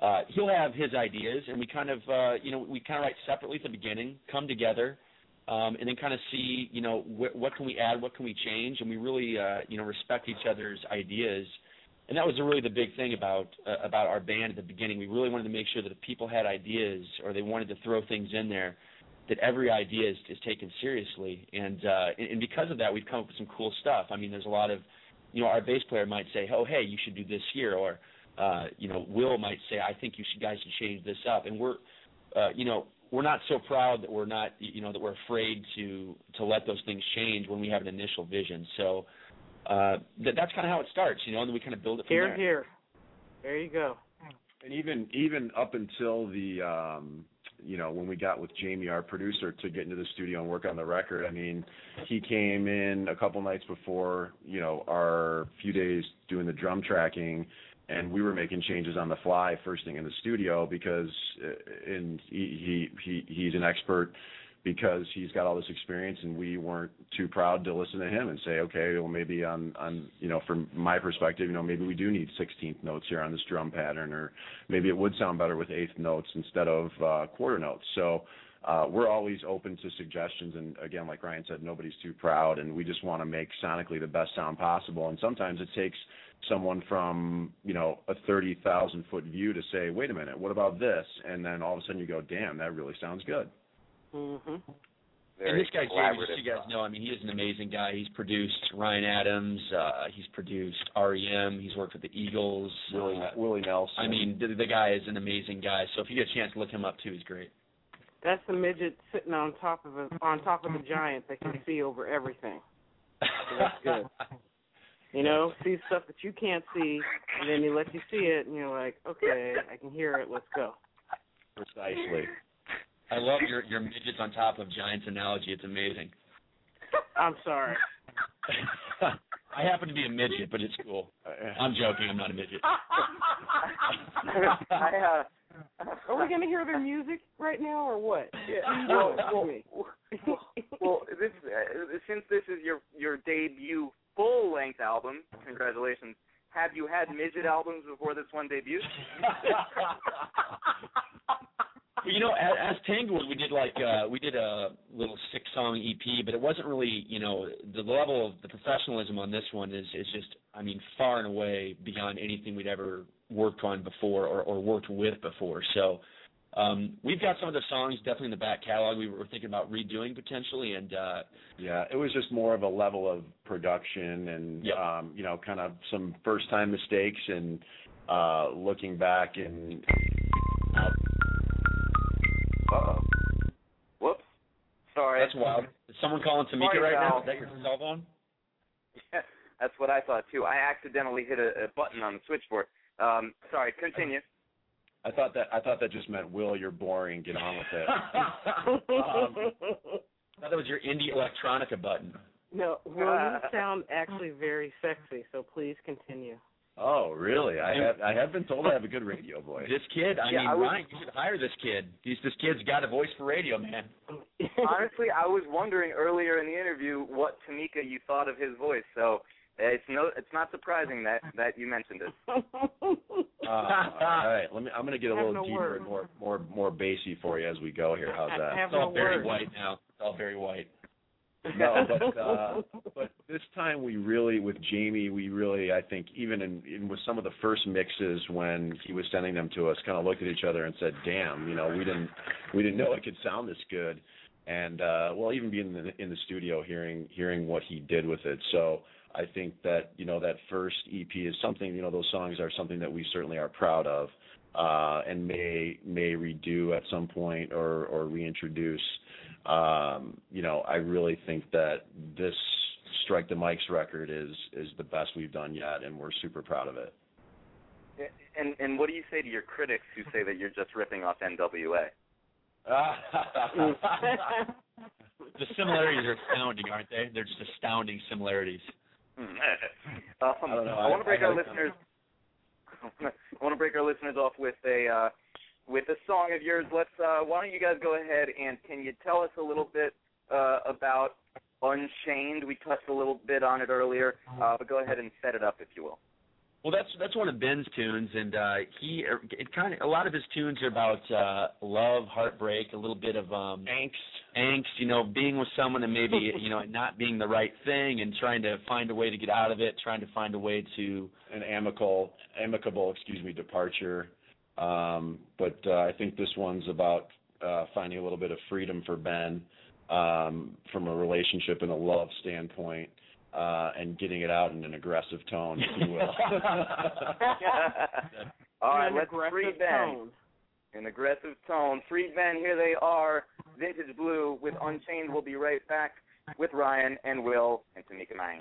uh, he'll have his ideas, and we kind of, uh, you know, we kind of write separately at the beginning, come together, um, and then kind of see, you know, wh- what can we add, what can we change, and we really, uh, you know, respect each other's ideas. And that was really the big thing about uh, about our band at the beginning. We really wanted to make sure that if people had ideas or they wanted to throw things in there, that every idea is, is taken seriously. And, uh, and and because of that, we've come up with some cool stuff. I mean, there's a lot of, you know, our bass player might say, "Oh, hey, you should do this here," or, uh, you know, Will might say, "I think you should guys should change this up." And we're, uh, you know, we're not so proud that we're not, you know, that we're afraid to to let those things change when we have an initial vision. So uh, that, that's kind of how it starts, you know, and then we kind of build it from here, there. Here, here, there you go. And even even up until the um you know when we got with Jamie our producer to get into the studio and work on the record. I mean he came in a couple nights before you know our few days doing the drum tracking and we were making changes on the fly first thing in the studio because uh, and he he he he's an expert because he's got all this experience and we weren't too proud to listen to him and say okay well maybe on on you know from my perspective you know maybe we do need 16th notes here on this drum pattern or maybe it would sound better with eighth notes instead of uh quarter notes. So uh we're always open to suggestions and again like Ryan said nobody's too proud and we just want to make sonically the best sound possible. And sometimes it takes someone from you know a 30,000 foot view to say wait a minute what about this? And then all of a sudden you go damn that really sounds good Mhm. and this guy Jamie, just so you guys know, I mean, he is an amazing guy. He's produced Ryan Adams. Uh, he's produced REM. He's worked with the Eagles. Willie Uh, Willie Nelson I mean, the, the guy is an amazing guy. So if you get a chance to look him up too, he's great. That's the midget sitting on top of a on top of the giant that can see over everything. that's good. You know, see stuff that you can't see, and then he lets you see it, and you're like, okay, I can hear it. Let's go. precisely I love your your midgets on top of giants analogy. It's amazing. I'm sorry. I happen to be a midget, but it's cool. I'm joking. I'm not a midget. I, uh, Are we going to hear their music right now or what? Yeah, well, well, well, well, this uh, since this is your your debut full length album, congratulations. Have you had midget albums before this one debuted? You know, as, as Tanglewood, we did like uh, we did a little six song EP, but it wasn't really, you know, the level of the professionalism on this one is is just, I mean, far and away beyond anything we'd ever worked on before or, or worked with before. So um, we've got some of the songs definitely in the back catalog. We were thinking about redoing potentially, and uh, Yeah, it was just more of a level of production and Yep. um, you know, kind of some first time mistakes and uh looking back and Uh-oh. Whoops. Sorry. that's wild. Is someone calling Tamika Sorry, right now? Val. Is that your cell phone? Yeah, that's what I thought too. I accidentally hit a, a button on the switchboard. Um, sorry. Continue. I thought that I thought that just meant Will, you're boring, get on with it. um, I thought that was your indie electronica button. no, well, you sound actually very sexy, so please continue. Oh, really? I have I have been told I have a good radio voice. This kid, I Yeah, mean, I was- Ryan, you should hire this kid. He's this kid's got a voice for radio, man. Honestly, I was wondering earlier in the interview what Tamika you thought of his voice. So it's no, it's not surprising that that you mentioned it. Uh, all right, let me. I'm going to get a little no deeper words. and more more more bassy for you as we go here. How's that? Have It's all no very words. white now. It's all very white. No, but uh, but this time we really with Jamie, we really I think even in, in with some of the first mixes when he was sending them to us, kind of looked at each other and said, "Damn, you know, we didn't we didn't know it could sound this good." And uh, well, even being in the, in the studio, hearing hearing what he did with it, so I think that you know that first EP is something you know those songs are something that we certainly are proud of, uh, and may may redo at some point or or reintroduce um, you know, I really think that this Strike the Mics record is is the best we've done yet, and we're super proud of it. And and what do you say to your critics who say that you're just ripping off NWA? the similarities are astounding, aren't they? They're just astounding similarities. um, I don't. I want to break I- I our gotta- listeners. I want to break our listeners off with a uh, with a song of yours. Let's. Uh, why don't you guys go ahead and can you tell us a little bit uh, about Unchained? We touched a little bit on it earlier, uh, but go ahead and set it up if you will. Well, that's that's one of Ben's tunes, and uh, he it kind of a lot of his tunes are about uh, love, heartbreak, a little bit of um, angst, angst. You know, being with someone and maybe you know not being the right thing, and trying to find a way to get out of it, trying to find a way to An amicable, amicable, excuse me, departure. Um, but uh, I think this one's about uh, finding a little bit of freedom for Ben um, from a relationship and a love standpoint, uh, and getting it out in an aggressive tone, if you will. All right, let's free Ben. tone. An aggressive tone. Free Ben, here they are. Vintage Blue with Unchained. We'll be right back with Ryan and Will and Tamika Mang.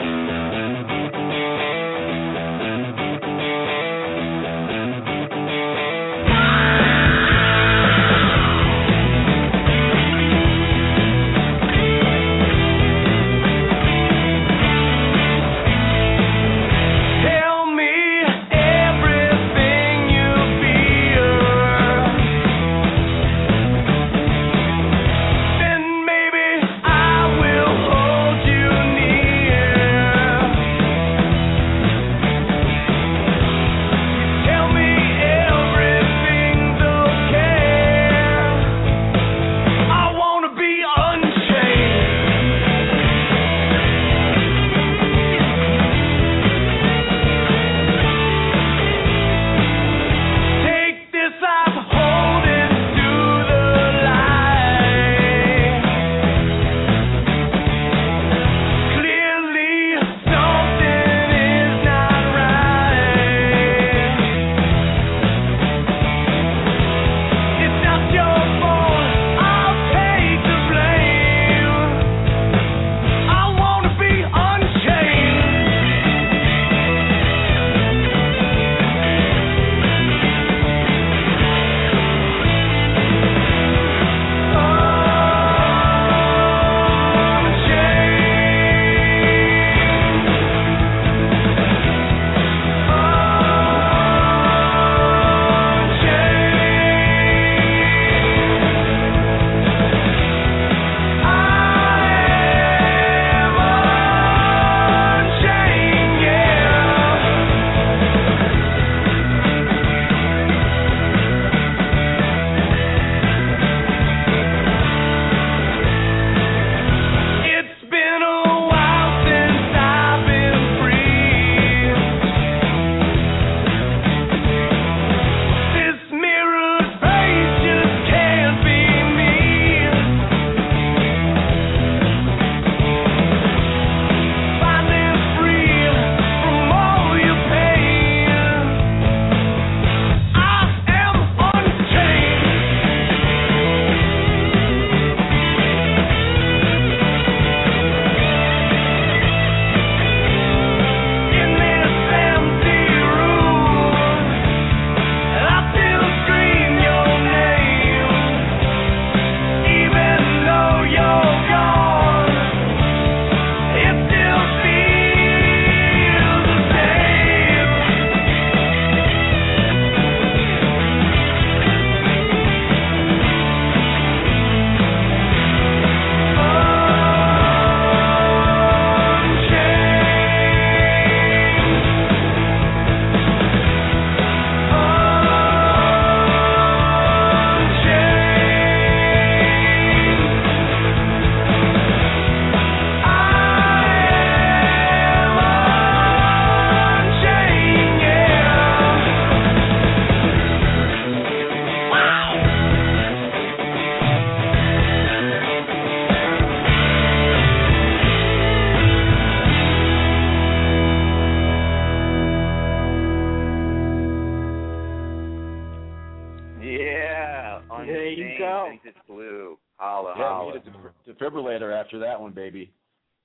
After that one, baby.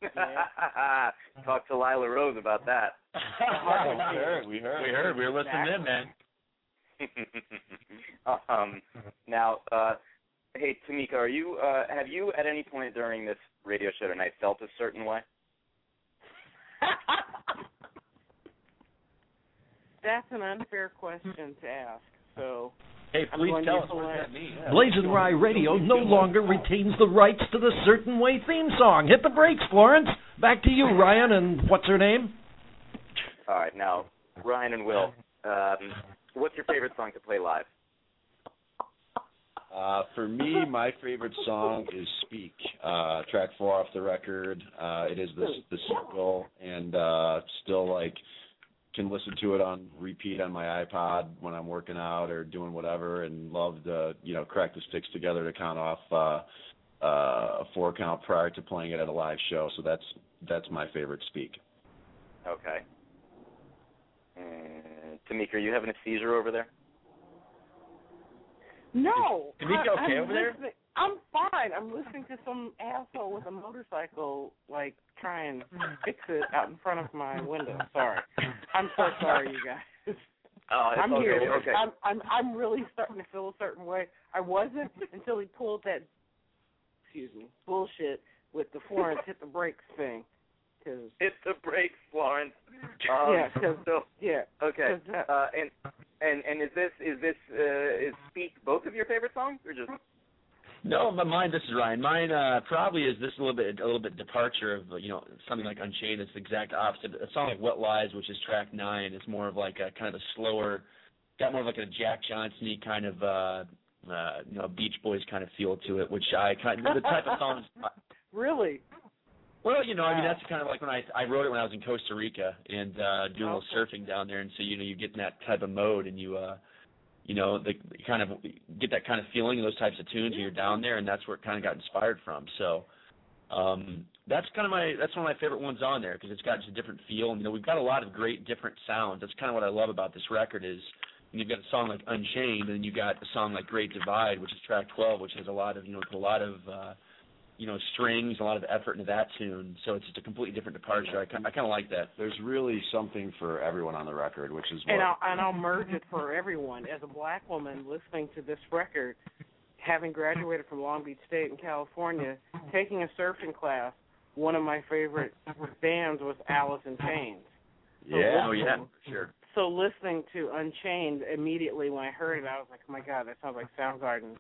Talk to Lila Rose about that. we heard. We heard. We heard. We were listening in, man. um, now, uh, hey Tamika, are you? Uh, have you at any point during this radio show tonight felt a certain way? That's an unfair question to ask. So Hey, I'm please tell us what that means. BlazinRy Radio no longer retains the rights to the Certain Way theme song. Hit the brakes, Florence. Back to you, Ryan, and what's her name? All right, now Ryan and Will, um, what's your favorite song to play live? Uh, for me, my favorite song is "Speak," uh, track four off the record. Uh, it is the the single, and uh, still like can listen to it on repeat on my iPod when I'm working out or doing whatever, and love to you know crack the sticks together to count off uh, uh, a four count prior to playing it at a live show. So that's that's my favorite "Speak." Okay. Mm, Tamika, are you having a seizure over there? no. Tamika I- okay I'm over there? I'm fine. I'm listening to some asshole with a motorcycle like try and fix it out in front of my window. Sorry. I'm so sorry, you guys. Oh, it's I'm okay. here. Okay. I'm I'm I'm really starting to feel a certain way. I wasn't until he pulled that excuse me bullshit with the Florence hit the brakes thing. Cause Hit the brakes, Florence. Um, yeah, cause so yeah, okay. that- Uh, and and and is this is this uh, is Speak both of your favorite songs or just? No, but mine. This is Ryan. Mine uh, probably is this a little bit a little bit departure of you know something like Unchained. It's the exact opposite. A song like What Lies, which is track nine, is more of like a kind of a slower, got more of like a Jack Johnson kind of uh, uh, you know Beach Boys kind of feel to it, which I kind of the type of songs. really. Well, you know, I mean that's kind of like when I I wrote it when I was in Costa Rica and uh doing a little surfing down there, and so you know you get in that type of mode and you uh you know the you kind of get that kind of feeling in those types of tunes when you're down there, and that's where it kind of got inspired from. So um that's kind of my that's one of my favorite ones on there because it's got just a different feel. And, you know, we've got a lot of great different sounds. That's kind of what I love about this record is you've got a song like Unchained, and then you've got a song like Great Divide, which is track 12, which has a lot of you know a lot of uh, you know strings, a lot of effort into that tune. So it's just a completely different departure. I, ki- I kind of like that. There's really something for everyone on the record, which is what. And I'll and I'll merge it for everyone. As a black woman listening to this record, having graduated from Long Beach State in California, taking a surfing class, one of my favorite bands was Alice in Chains. So yeah. Oh yeah, sure. So listening to Unchained immediately when I heard it, I was like, oh my god, that sounds like Soundgarden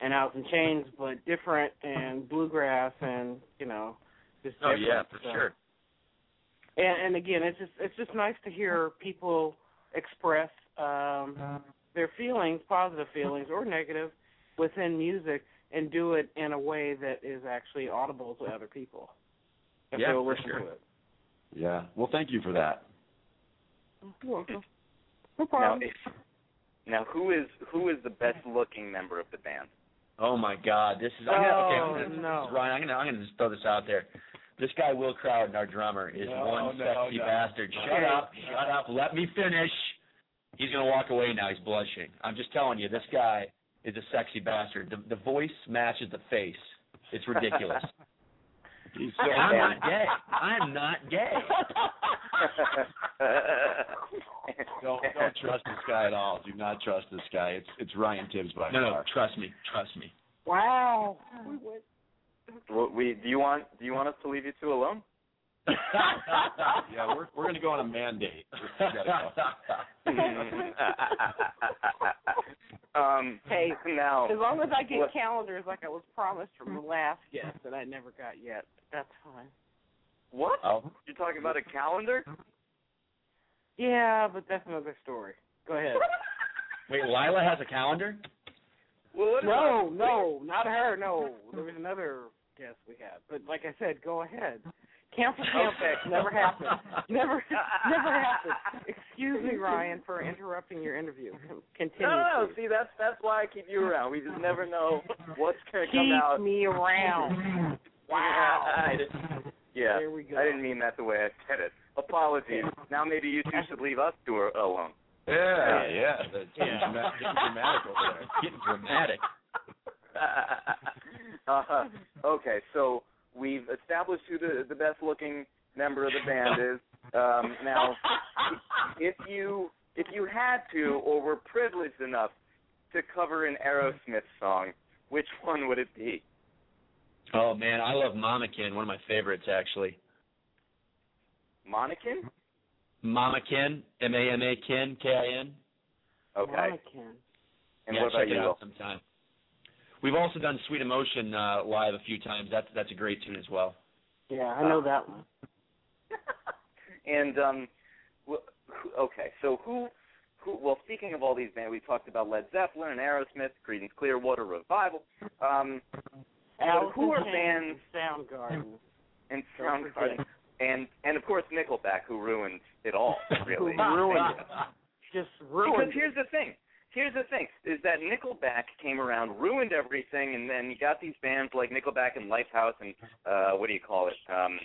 and Alice in Chains, but different and bluegrass and you know just Oh yeah, for So- sure. and and again it's just it's just nice to hear people express um their feelings positive feelings or negative within music and do it in a way that is actually audible to other people if Yeah, they will for listen sure. to it Yeah. Well, thank you for that. You're welcome. no Now, problem if, now who is who is the best looking member of the band? Oh my God, this is I'm gonna, okay. I'm Oh, gonna, no. Ryan, I'm gonna I'm gonna just throw this out there. This guy Will Crowden, our drummer, is No, one no, sexy no. bastard. Shut up, shut up. Let me finish. He's gonna walk away now. He's blushing. I'm just telling you, this guy is a sexy bastard. The the voice matches the face. It's ridiculous. He's And so I'm not gay. I'm not gay. don't don't trust this guy at all. Do not trust this guy. It's it's Ryan Tibbs by No, no, trust me, trust me. wow we went Well, we do you want do you want us to leave you two alone? yeah, we're we're gonna go on a mandate. We gotta go. um, Hey, now as long as i get what- calendars like i was promised from the last guest that i never got yet that's fine what? Oh. You're talking about a calendar? yeah but that's another story go ahead Wait, Lila has a calendar? Well, what is No, no, not her. No, there was another guest we had. But like I said, go ahead. Cancel, cancel. Okay. Never happened. Never, never happened. Excuse me, Ryan, for interrupting your interview. Continue. No, no, no. please. See, that's that's why I keep you around. We just never know what's gonna come out. Keep out. me around. Wow. I yeah, There we go. I didn't mean that the way I said it. Apologies. Now maybe you two should leave us two a- alone. Yeah, yeah. That's Yeah. dramatic, getting dramatic over there. Getting dramatic. uh, okay, so we've established who the the best looking member of the band is. Um, now, if you if you had to or were privileged enough to cover an Aerosmith song, which one would it be? Oh man, I love Mama Kin, one of my favorites actually. Monacan? Mama Kin, M A M A Kin, K I N. Okay. Monacan. And yeah, what about check you? it out sometime. We've also done Sweet Emotion uh, live a few times. That's that's a great tune as well. Yeah, I know that one. And um, wh- okay, so who, who? Well, speaking of all these bands, we talked about Led Zeppelin and Aerosmith, Creedence Clearwater Revival. Um, Alice who are in bands and Soundgarden. and Soundgarden, and and of course Nickelback, who ruined it all, really. Ruined it. Just ruined Because here's the thing. Here's the thing: is that Nickelback came around, ruined everything, and then you got these bands like Nickelback and Lifehouse and uh, what do you call it? Um,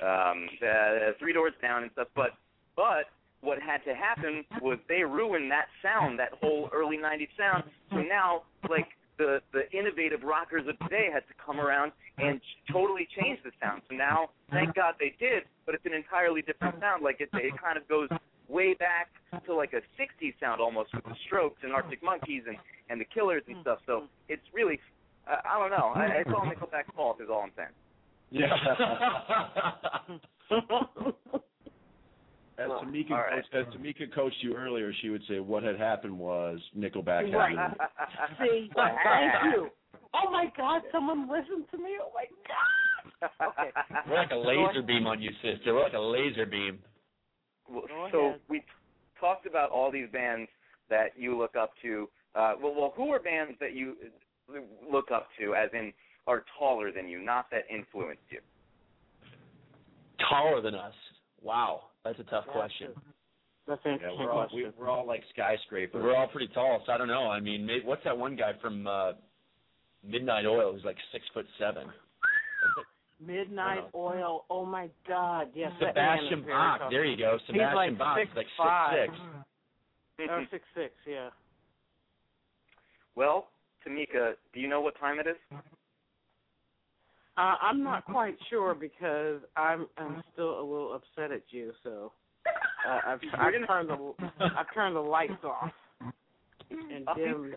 um, uh, Three Doors Down and stuff. But but what had to happen was they ruined that sound, that whole early '90s sound. So now, like the the innovative rockers of today had to come around and totally change the sound. So now, thank God they did, but it's an entirely different sound. Like it, it kind of goes way back to like a 60s sound almost with the Strokes and Arctic Monkeys and and the Killers and stuff. So it's really, uh, I don't know. I, it's all Nickelback's fault, is all I'm saying. Yeah. As Well, Tamika, all right. coached, as Tamika coached you earlier, she would say what had happened was Nickelback had Right. ruined it. See, thank you. Oh my God, someone listened to me. Oh my God. Okay. We're like a laser beam on you, sister. We're like a laser beam. Well, Go so ahead. we talked about all these bands that you look up to. Uh, well, well, who are bands that you look up to, as in are taller than you, not that influenced you? Taller than us. Wow, that's a tough question. That's an Yeah, interesting we're all we, question. we're all like skyscrapers. We're all pretty tall, so I don't know. I mean, maybe, what's that one guy from uh Midnight Oil who's like six foot seven? Midnight Oil. Oh my God. Yes, Sebastian Bach. tough. There you go. He's Sebastian like Bach. six, He's like five. six six. Or six six. Yeah. Well, Tamika, do you know what time it is? Uh, I'm not quite sure because I'm I'm still a little upset at you. So uh, I've I've turned the I've turned the lights off and dimmed.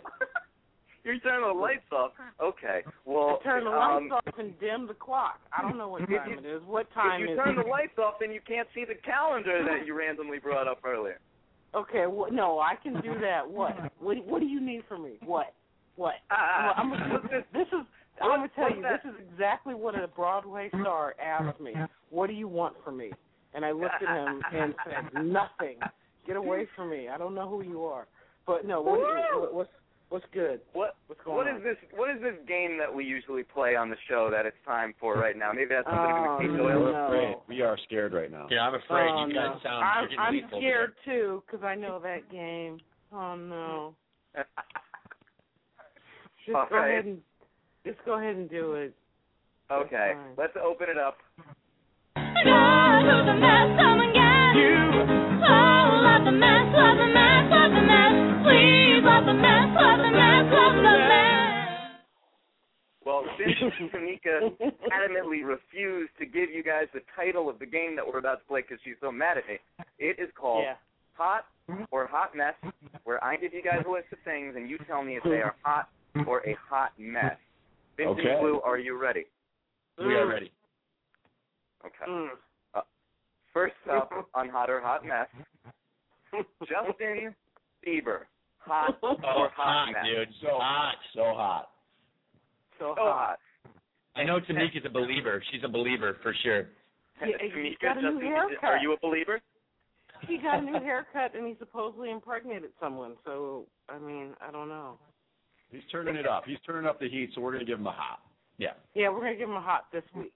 You're turning the lights off. Okay. Well, I turned the um, lights off and dimmed the clock. I don't know what time it is. What time is it? if you is turn it? the lights off, then you can't see the calendar that you randomly brought up earlier. Okay, well, no, I can do that. What? What? What do you need from me? What? What? Well, I'm gonna, this is. I'm gonna tell you. This is exactly what a Broadway star asked me. What do you want from me? And I looked at him and said, nothing. Get away from me. I don't know who you are. But no, what, what, what's what's good? What What's going what on? is this? What is this game that we usually play on the show that it's time for right now? Maybe that's something Oh, to do with no. Oil. No. Afraid. We are scared right now. Yeah, I'm afraid oh, you guys no. sound I'm, I'm lethal scared too because I know that game. Oh no. Just go Okay. ahead and just go ahead and do it. Okay, let's open it up. God, Well, since Tamika adamantly refused to give you guys the title of the game that we're about to play because she's so mad at me, it is called Yeah. Hot or Hot Mess, where I give you guys a list of things and you tell me if they are hot or a hot mess. Vincent Okay. Blue, are you ready? We are ready. Okay. Mm. First up on Hot or Hot Mess, Justin Bieber. Hot Oh, hot hot, dude. So hot. So hot. So So hot. I know Tamika's a believer. She's a believer for sure. Yeah, he Tamika, got a new Justin, are you a believer? He got a new haircut and he supposedly impregnated someone. So I mean, I don't know. He's turning it up. He's turning up the heat, so we're gonna give him a hot Yeah. Yeah, we're gonna give him a hot this week.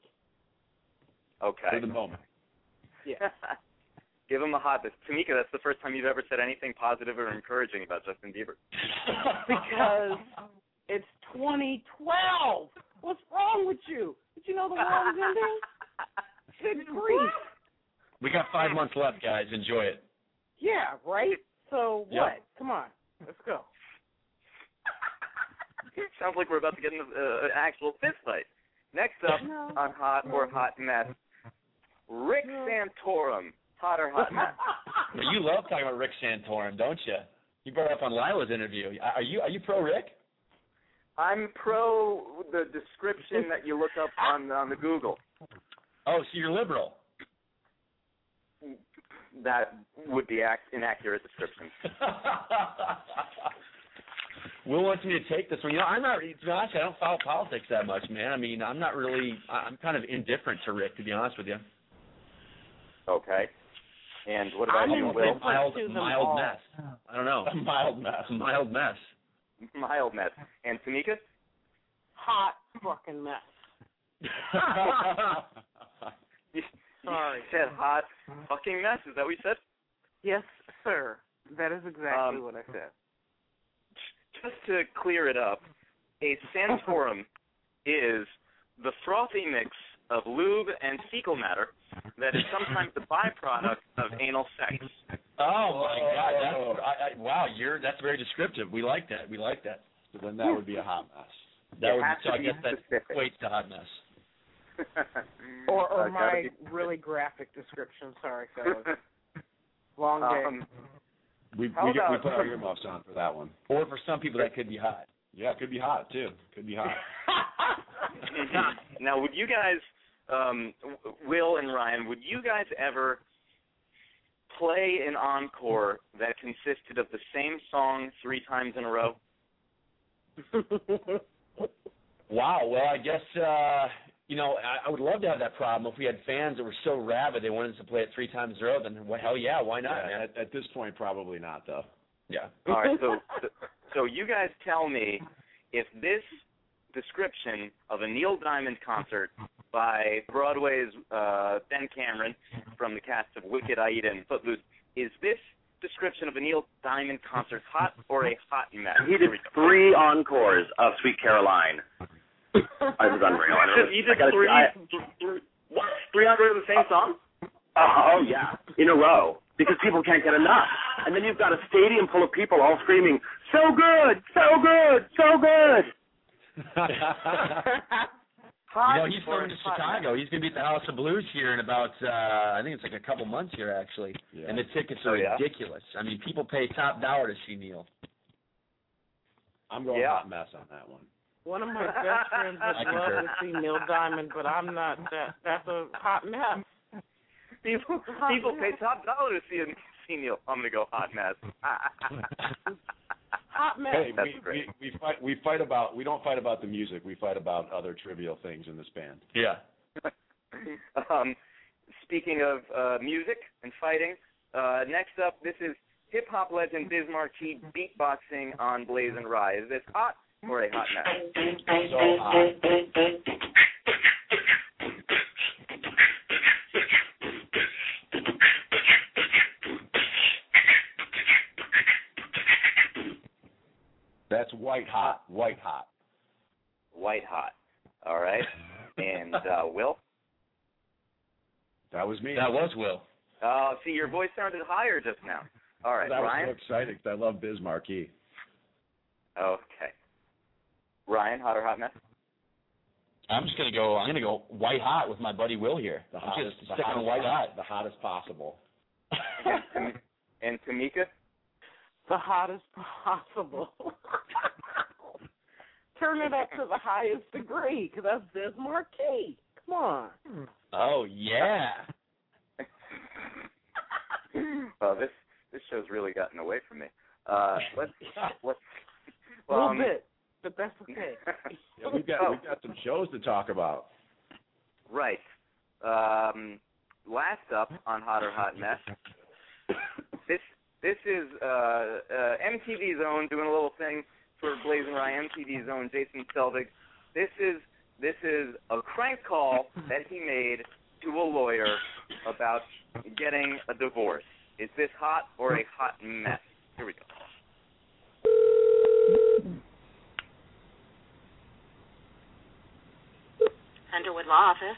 Okay. for the moment. Yeah. Give him a hot. This Tamika, that's the first time you've ever said anything positive or encouraging about Justin Bieber. because it's 2012. What's wrong with you? Did you know the world is ending? Good grief. We got five months left, guys. Enjoy it. Yeah, right? So Yep. what? Come on. Let's go. sounds like we're about to get in uh, an actual fist fight. Next up on Hot or Hot Mess, Rick Santorum. Hot or Hot you love talking about Rick Santorum, don't you? You brought it up on Lila's interview. Are you are you pro Rick? I'm pro the description that you look up on on the Google. Oh, so you're liberal. That would be ac- inaccurate description. Will wants me to take this one. You know, I'm not. To be honest, I don't follow politics that much, man. I mean, I'm not really. I'm kind of indifferent to Rick, to be honest with you. Okay. And what about I'm you, Will? indifferent Mild, mild mess. I don't know. A mild mess. Mild mess. Mild mess. And Tamika? Hot fucking mess. You Sorry. said hot fucking mess. Is that what you said? Yes, sir. That is exactly Um, what I said. Just to clear it up, a Santorum is the frothy mix of lube and fecal matter that is sometimes the byproduct of anal sex. Oh my God! That's, I, I, wow, you're that's very descriptive. We like that. We like that. So then that would be a hot mess. That It would has so to I be guess that equates to hot mess. Or, or Uh, my really graphic description. Sorry, fellas. Long day. um, We we, Hold we put our earmuffs on for that one. Or for some people, that could be hot. Yeah, it could be hot too. Could be hot. now, would you guys, um, Will and Ryan, would you guys ever play an encore that consisted of the same song three times in a row? Wow. Well, I guess uh, you know I, I would love to have that problem if we had fans that were so rabid they wanted us to play it three times in a row. Then well, hell yeah, why not, Yeah, at, at this point, probably not though. Yeah. All right, so so you guys tell me if this description of a Neil Diamond concert by Broadway's uh, Ben Cameron from the cast of Wicked, Aida, and Footloose is this description of a Neil Diamond concert hot or a hot mess? He did three encores of Sweet Caroline. It was unreal. I don't know. you I did gotta- three, I- three, what? Three encores of the same song? Oh yeah, in a row because people can't get enough. And then you've got a stadium full of people all screaming, "So good, so good, so good." Hot you know, he's or coming to Chicago. He's going to be at the House of Blues here in about, uh I think it's like a couple months here, actually. Yeah. And the tickets Oh, are yeah? ridiculous. I mean, people pay top dollar to see Neil. I'm going Yeah. hot mess on that one. One of my best friends I would concur. love to see Neil Diamond, but I'm not. That that's a hot mess. People people pay top dollar to see, see Neil. I'm gonna go hot mess. Hot mess. Hey, we, we we fight we fight about we don't fight about the music. We fight about other trivial things in this band. Yeah. um, speaking of uh, music and fighting, uh, next up, this is hip hop legend Biz Markie beatboxing on BlazinRy. Is this hot or a hot mess? So hot. That's white hot, white hot. White hot. All right. And uh, Will? That was me. That was Will. Uh, see, your voice sounded higher just now. All right, that was Ryan. so exciting 'cause I love Biz Markie. Okay. Ryan, hot or hot mess? I'm just gonna go. I'm gonna go white hot with my buddy Will here. The I'm hottest, just the hottest, on white hot. the hottest possible. And, and Tamika? The hottest possible. Turn it up to the highest degree, 'cause that's Biz Markie. Come on. oh yeah. well, this this show's really gotten away from me. Uh, let's let's. A little um, bit, but that's okay. Yeah, we've got we've got some shows to talk about. Right. Um, last up on Hot or Hot Mess. This this is uh, uh, MTV's own doing a little thing for BlazinRy. MTV Zone. Jason Selvig. This is this is a crank call that he made to a lawyer about getting a divorce. Is this hot or a hot mess? Here we go. Underwood Law Office.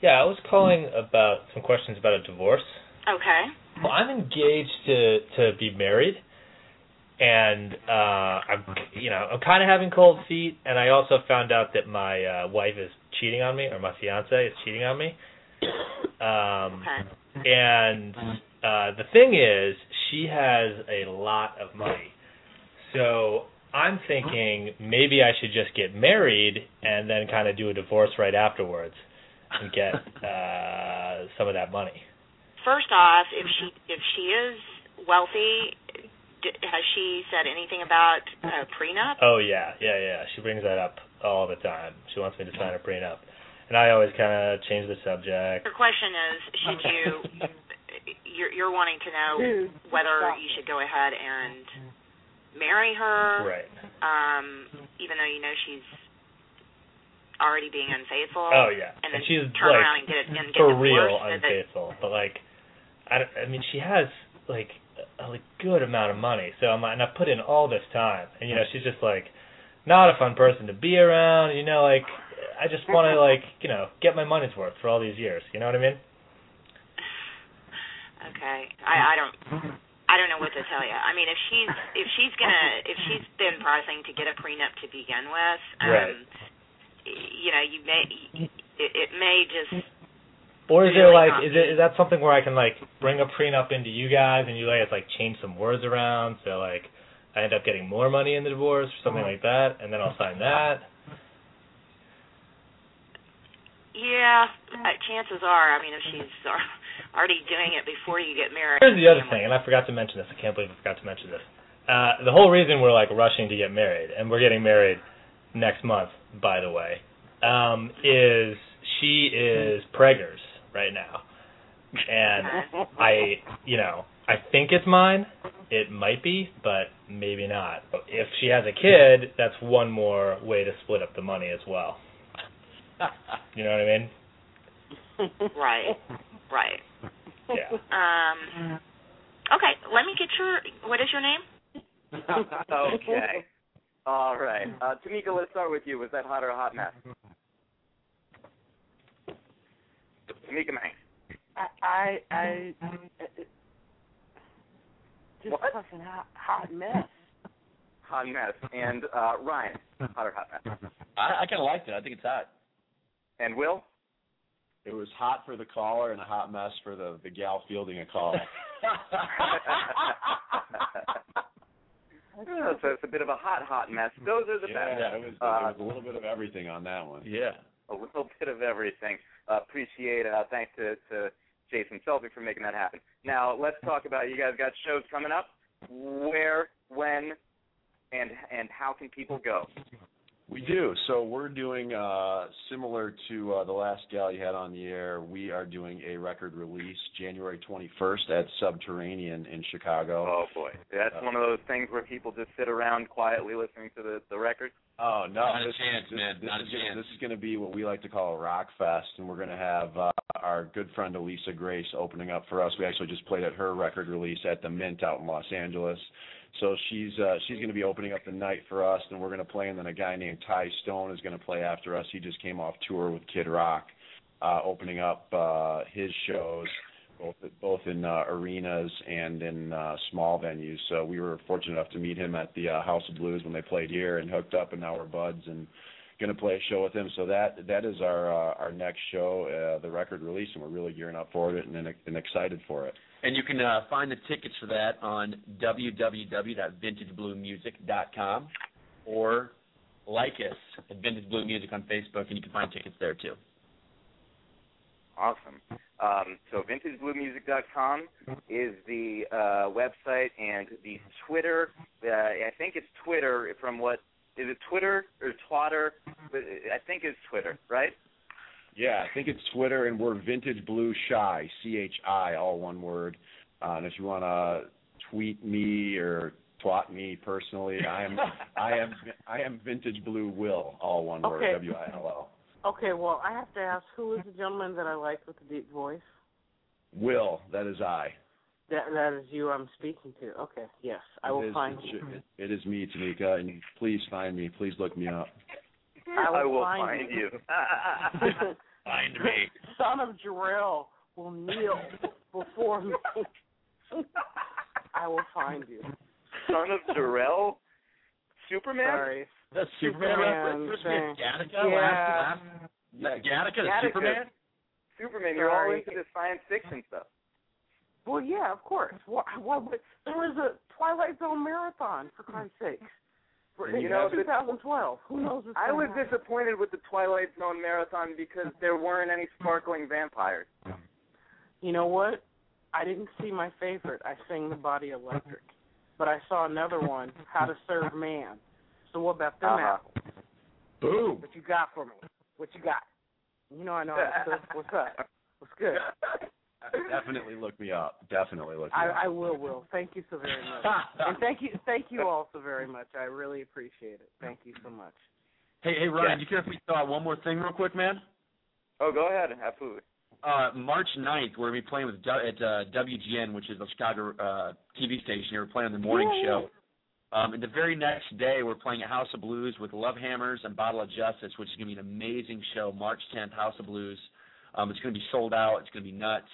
Yeah, I was calling about some questions about a divorce. Okay. Well, I'm engaged to to be married, and uh I'm you know I'm kind of having cold feet, and I also found out that my uh, wife is cheating on me, or my fiance is cheating on me. Um, and uh the thing is, she has a lot of money, so I'm thinking maybe I should just get married and then kind of do a divorce right afterwards and get uh some of that money. First off, if she if she is wealthy, d- has she said anything about a prenup? Oh yeah, yeah, yeah. She brings that up all the time. She wants me to sign a prenup, and I always kind of change the subject. Her question is, should you? You're, you're wanting to know whether you should go ahead and marry her, Right. um, even though you know she's already being unfaithful. Oh yeah, and then she's turn like around and get it and get for divorced real so that- unfaithful. But like, I, I mean, she has like a, a good amount of money. So I'm like, and I put in all this time, and you know, she's just like not a fun person to be around. You know, like I just want to like you know get my money's worth for all these years. You know what I mean? Okay, I, I don't. I don't know what to tell you. I mean, if she's if she's gonna if she's been pressing to get a prenup to begin with, um, Right. you know, you may it, it may just Or is there Really like not is it is that something where I can like bring a prenup into you guys and you guys like change some words around so like I end up getting more money in the divorce or something like that and then I'll sign that. yeah. Uh, chances are, I mean, if she's already doing it before you get married. Here's the other thing, and I forgot to mention this. I can't believe I forgot to mention this. Uh, the whole reason we're like rushing to get married, and we're getting married next month, by the way, um, is she is preggers right now, and I, you know, I think it's mine. It might be, but maybe not. If she has a kid, that's one more way to split up the money as well. You know what I mean? Right. Right. Yeah. Um. Okay. Let me get your. What is your name? okay. All right. Uh, Tamika, let's start with you. Was that hot or a hot mess? Tamika Manx. I I, I just fucking hot, hot mess. Hot mess. And uh, Ryan, hot or hot mess? I, I kind of liked it. I think it's hot. And Will? It was hot for the caller and a hot mess for the the gal fielding a call. So it's a bit of a hot, hot mess. Those are the yeah, best. it was, Uh, it was a little bit of everything on that one. Yeah. A little bit of everything. Uh, appreciate uh, thanks to, to Jason Selvig for making that happen. Now let's talk about you guys got shows coming up. Where, when, and and how can people go? We do. So we're doing uh similar to uh, the last gal you had on the air. We are doing a record release January 21st at Subterranean in Chicago. Oh boy, that's one of those things where people just sit around quietly listening to the the record. Oh no! Not a chance, this, man. This Not is a gonna, chance. This is going to be what we like to call a rock fest, and we're going to have uh, our good friend Elisa Grace opening up for us. We actually just played at her record release at the Mint out in Los Angeles. So she's uh, she's going to be opening up the night for us, and we're going to play. And then a guy named Ty Stone is going to play after us. He just came off tour with Kid Rock, uh, opening up uh, his shows both both in uh, arenas and in uh, small venues. So we were fortunate enough to meet him at the uh, House of Blues when they played here and hooked up, and now we're buds and going to play a show with him. So that that is our uh, our next show, uh, the record release, and we're really gearing up for it and, and, and excited for it. And you can uh, find the tickets for that on www.vintagebluemusic.com or like us at Vintage Blue Music on Facebook, and you can find tickets there too. Awesome. Um, so vintagebluemusic.com is the uh, website and the Twitter. Uh, I think it's Twitter. From what is it? Twitter or Twatter? I think it's Twitter, right? Yeah, I think it's Twitter, and we're Vintage Blue Chi, C H I, all one word. Uh, and if you want to tweet me or twat me personally, I am I am I am Vintage Blue Will, all one word, Okay. W I L L. Okay, well, I have to ask, who is the gentleman that I like with the deep voice? Will, that is I. That that is you I'm speaking to. Okay, yes, I It will is- find you. should- It is me, Tamika, and please find me. Please look me up. I will, find you. Find me. Son of Jor-El will kneel before me. I will find you. son of Jor-El, Superman. Sorry. That's Superman. Superman reference. Gattaca. Yeah. Last, last, Gattaca, the Gattaca. Superman. Superman, you're all into this science fiction stuff. Well, yeah, of course. Why, why would there was a Twilight Zone marathon for Christ's sake? For, You in know, 2012. Who knows? what's I was happen? disappointed with the Twilight Zone marathon because there weren't any sparkling vampires. You know what? I didn't see my favorite. I sang the body electric, but I saw another one, How to Serve Man. So what about them Uh-huh. apples? Boom. What you got for me? What you got? You know I know. What's? What's up? What's good? Definitely look me up. Definitely look me I, up. I will, Will. Thank you so very much, and thank you, thank you all so very much. I really appreciate it. Thank you so much. Hey, hey, Ryan, Yeah. do you care if we throw out one more thing real quick, man? Oh, go ahead, absolutely. Uh, March 9th, we're going to be playing with du- at uh, WGN, which is a Chicago uh, TV station. We're playing on the morning Yeah, show. Um, and the very next day, we're playing at House of Blues with Love Hammers and Bottle of Justice, which is going to be an amazing show. March 10th, House of Blues. Um, it's going to be sold out. It's going to be nuts.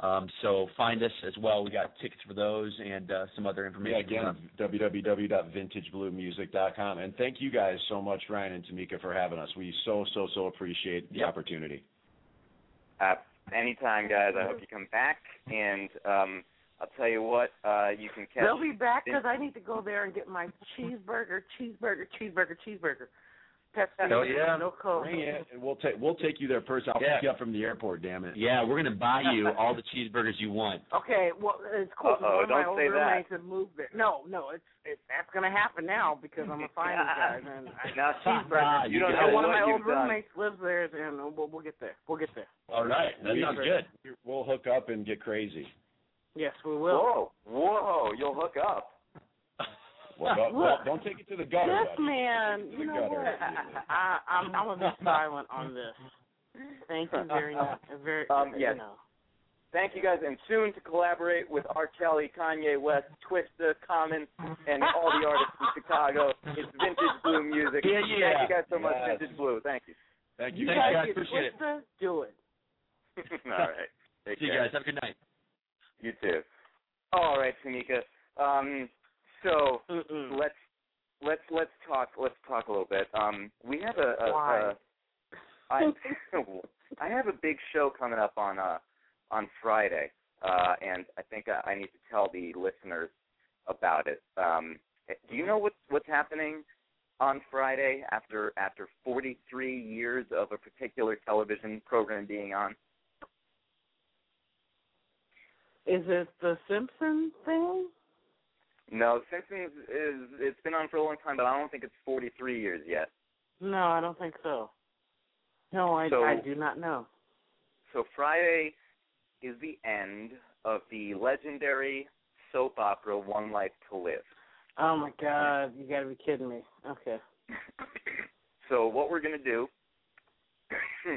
Um, so find us as well. We got tickets for those and uh, some other Yeah, information. again, www.vintagebluemusic.com. And thank you guys so much, Ryan and Tamika, for having us. We so, so, so appreciate the Yep. opportunity. Uh, anytime, guys. I hope you come back. And um, I'll tell you what, uh, you can catch. They'll be back because I need to go there and get my cheeseburger, cheeseburger, cheeseburger, cheeseburger. Pepsi, Hell yeah. no coke. Bring it, and we'll take we'll take you there first. I'll Yeah. pick you up from the airport. Damn it. Yeah, we're going to buy you all the cheeseburgers you want. Okay, well it's cool. 'cause Uh-oh, one of my don't old say that. roommates have moved there. No, no, it's it's that's gonna happen now because I'm a finance guy and I, Now, cheeseburger. you don't and know one of my you've old done. roommates lives there, and we'll, we'll get there. We'll get there. All right, that We- sounds good. We'll hook up and get crazy. Yes, we will. Whoa, whoa, you'll hook up. Well, don't, Look, don't, don't take it to the gutter. This buddy. man, Take it to you know gutter. what? I, I, I'm I'm gonna be silent on this. Thank you very much. Very, Um, you know. Thank you guys, and soon to collaborate with R. Kelly, Kanye West, Twista, Common, and all the artists in Chicago. It's Vintage Blue Music. Yeah, yeah. Thank you guys so much, Yes. Vintage Blue. Thank you. Thank You you. Thanks, guys guys. get Appreciate it. Twista, do it. all right. Take See you guys. Have a good night. You too. All right, Tamika. Um, so Mm-mm. let's let's let's talk let's talk a little bit. Um, we have a, a, Why? a I I have a big show coming up on uh on Friday, uh, and I think I, I need to tell the listeners about it. Um, do you know what's what's happening on Friday after after 43 years of a particular television program being on? Is it the Simpson thing? No, Simpsons is it's been on for a long time, but I don't think it's 43 years yet. No, I don't think so. No, I So- I do not know. So Friday is the end of the legendary soap opera One Life to Live. Oh my God, you gotta be kidding me. Okay. So what we're gonna do?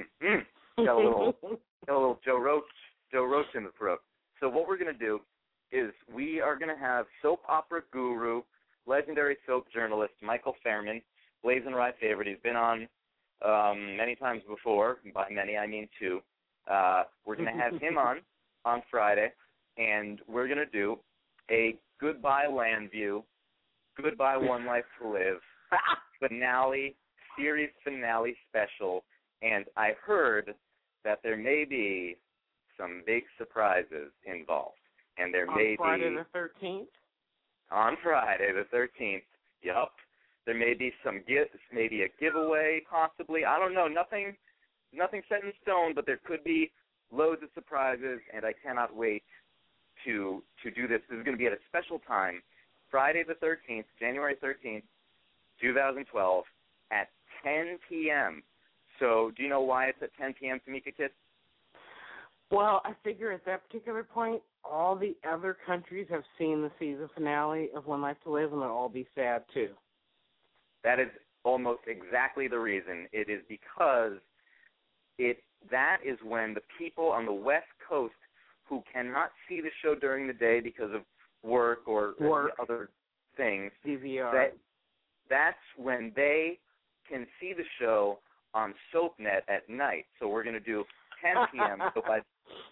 got a little, got a little Joe Roach, Joe Roach in the throat. So what we're gonna do is we are gonna have soap opera guru, legendary soap journalist Michael Fairman, BlazinRy favorite. He's been on um, many times before. By many, I mean two. Uh, we're gonna have him on on Friday, and we're gonna do a goodbye Llanview, goodbye one life to live finale series finale special, and I heard that there may be some big surprises involved, and there On may Friday be the thirteenth. on Friday the thirteenth. Yup. There may be some gifts, maybe a giveaway, possibly. I don't know. Nothing, nothing set in stone, but there could be loads of surprises, and I cannot wait to to do this. This is going to be at a special time, Friday the thirteenth, January thirteenth, two thousand twelve, at ten p.m. So, do you know why it's at ten p.m. Tamika Kidd? Well, I figure at that particular point, all the other countries have seen the season finale of One Life to Live, and they'll all be sad too. That is almost exactly the reason. It is because it that is when the people on the West Coast who cannot see the show during the day because of work or Work. other things, DVR. that that's when they can see the show on SoapNet at night. So we're going to do 10 p.m. so by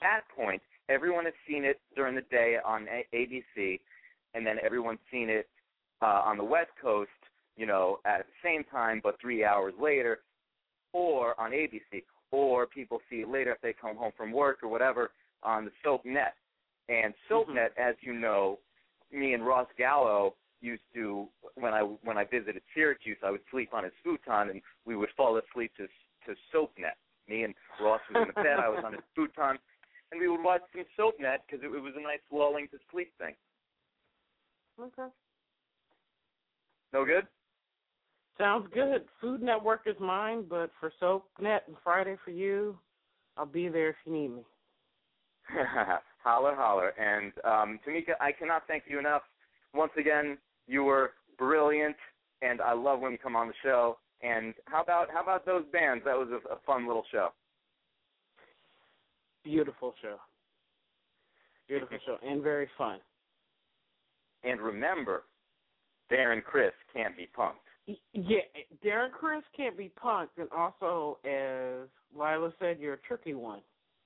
that point, everyone has seen it during the day on A- ABC. and then everyone's seen it uh, on the West Coast, you know, at the same time, but three hours later, or on ABC, or people see it later if they come home from work or whatever on the SoapNet. And SoapNet, as you know, me and Ross Gallo used to when I when I visited Syracuse, I would sleep on his futon, and we would fall asleep to to SoapNet. Me and Ross was in the bed, I was on his futon, and we would watch some SoapNet because it, it was a nice lulling to sleep thing. Okay. No good? Sounds good. Food Network is mine, but for SoapNet and Friday for you, I'll be there if you need me. holler, holler. And um, Tamika, I cannot thank you enough. Once again, you were brilliant, and I love when you come on the show. And how about how about those bands? That was a, a fun little show. Beautiful show. Beautiful show and very fun. And remember, Darren Criss can't be punked. Yeah, Darren Criss can't be punked, and also, as Lila said, you're a tricky one.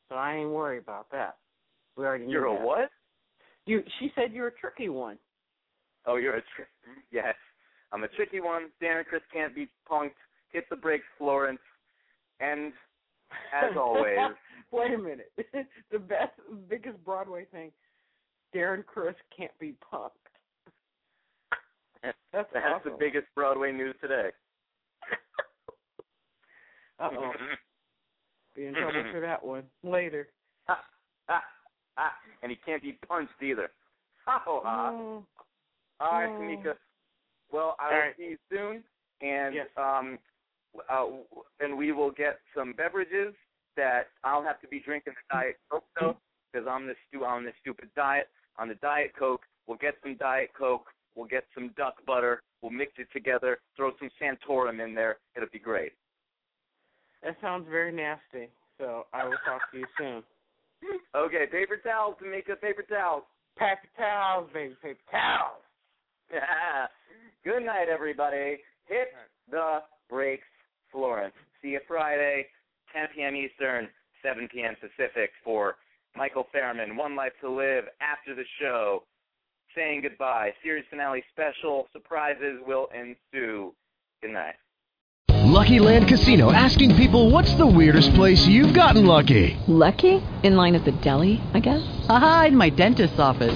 So I ain't worried about that. We already knew You're a that. what? You, she said you're a tricky one. Oh, you're a tri- yes. I'm a tricky one. Darren Criss can't be punked. Hit the brakes, Florence. And as always, Wait a minute. the best, biggest Broadway thing. Darren Criss can't be punked. That's that's awesome. the biggest Broadway news today. Uh oh. Be in trouble for that one later. Ah, ah, and he can't be punched either. Ha ho ha. Mm. All right, Mm. Tamika. Well, I will right. see you soon, and Yes. um, uh, and we will get some beverages that I'll have to be drinking the diet coke though, because I'm this stu- on this stupid diet. On the diet coke, we'll get some diet coke. We'll get some duck butter. We'll mix it together. Throw some Santorum in there. It'll be great. That sounds very nasty. So I will talk to you soon. Okay, paper towels, Tamika. Paper towels. Paper towels, baby, paper towels. Good night, everybody. Hit the brakes, Florence. See you Friday, 10 p.m. Eastern, 7 p.m. Pacific for Michael Fairman, One Life to Live. After the show, saying goodbye. Series finale special. Surprises will ensue. Good night. Lucky Land Casino asking people what's the weirdest place you've gotten lucky? Lucky? In line at the deli, I guess? Aha, in my dentist's office.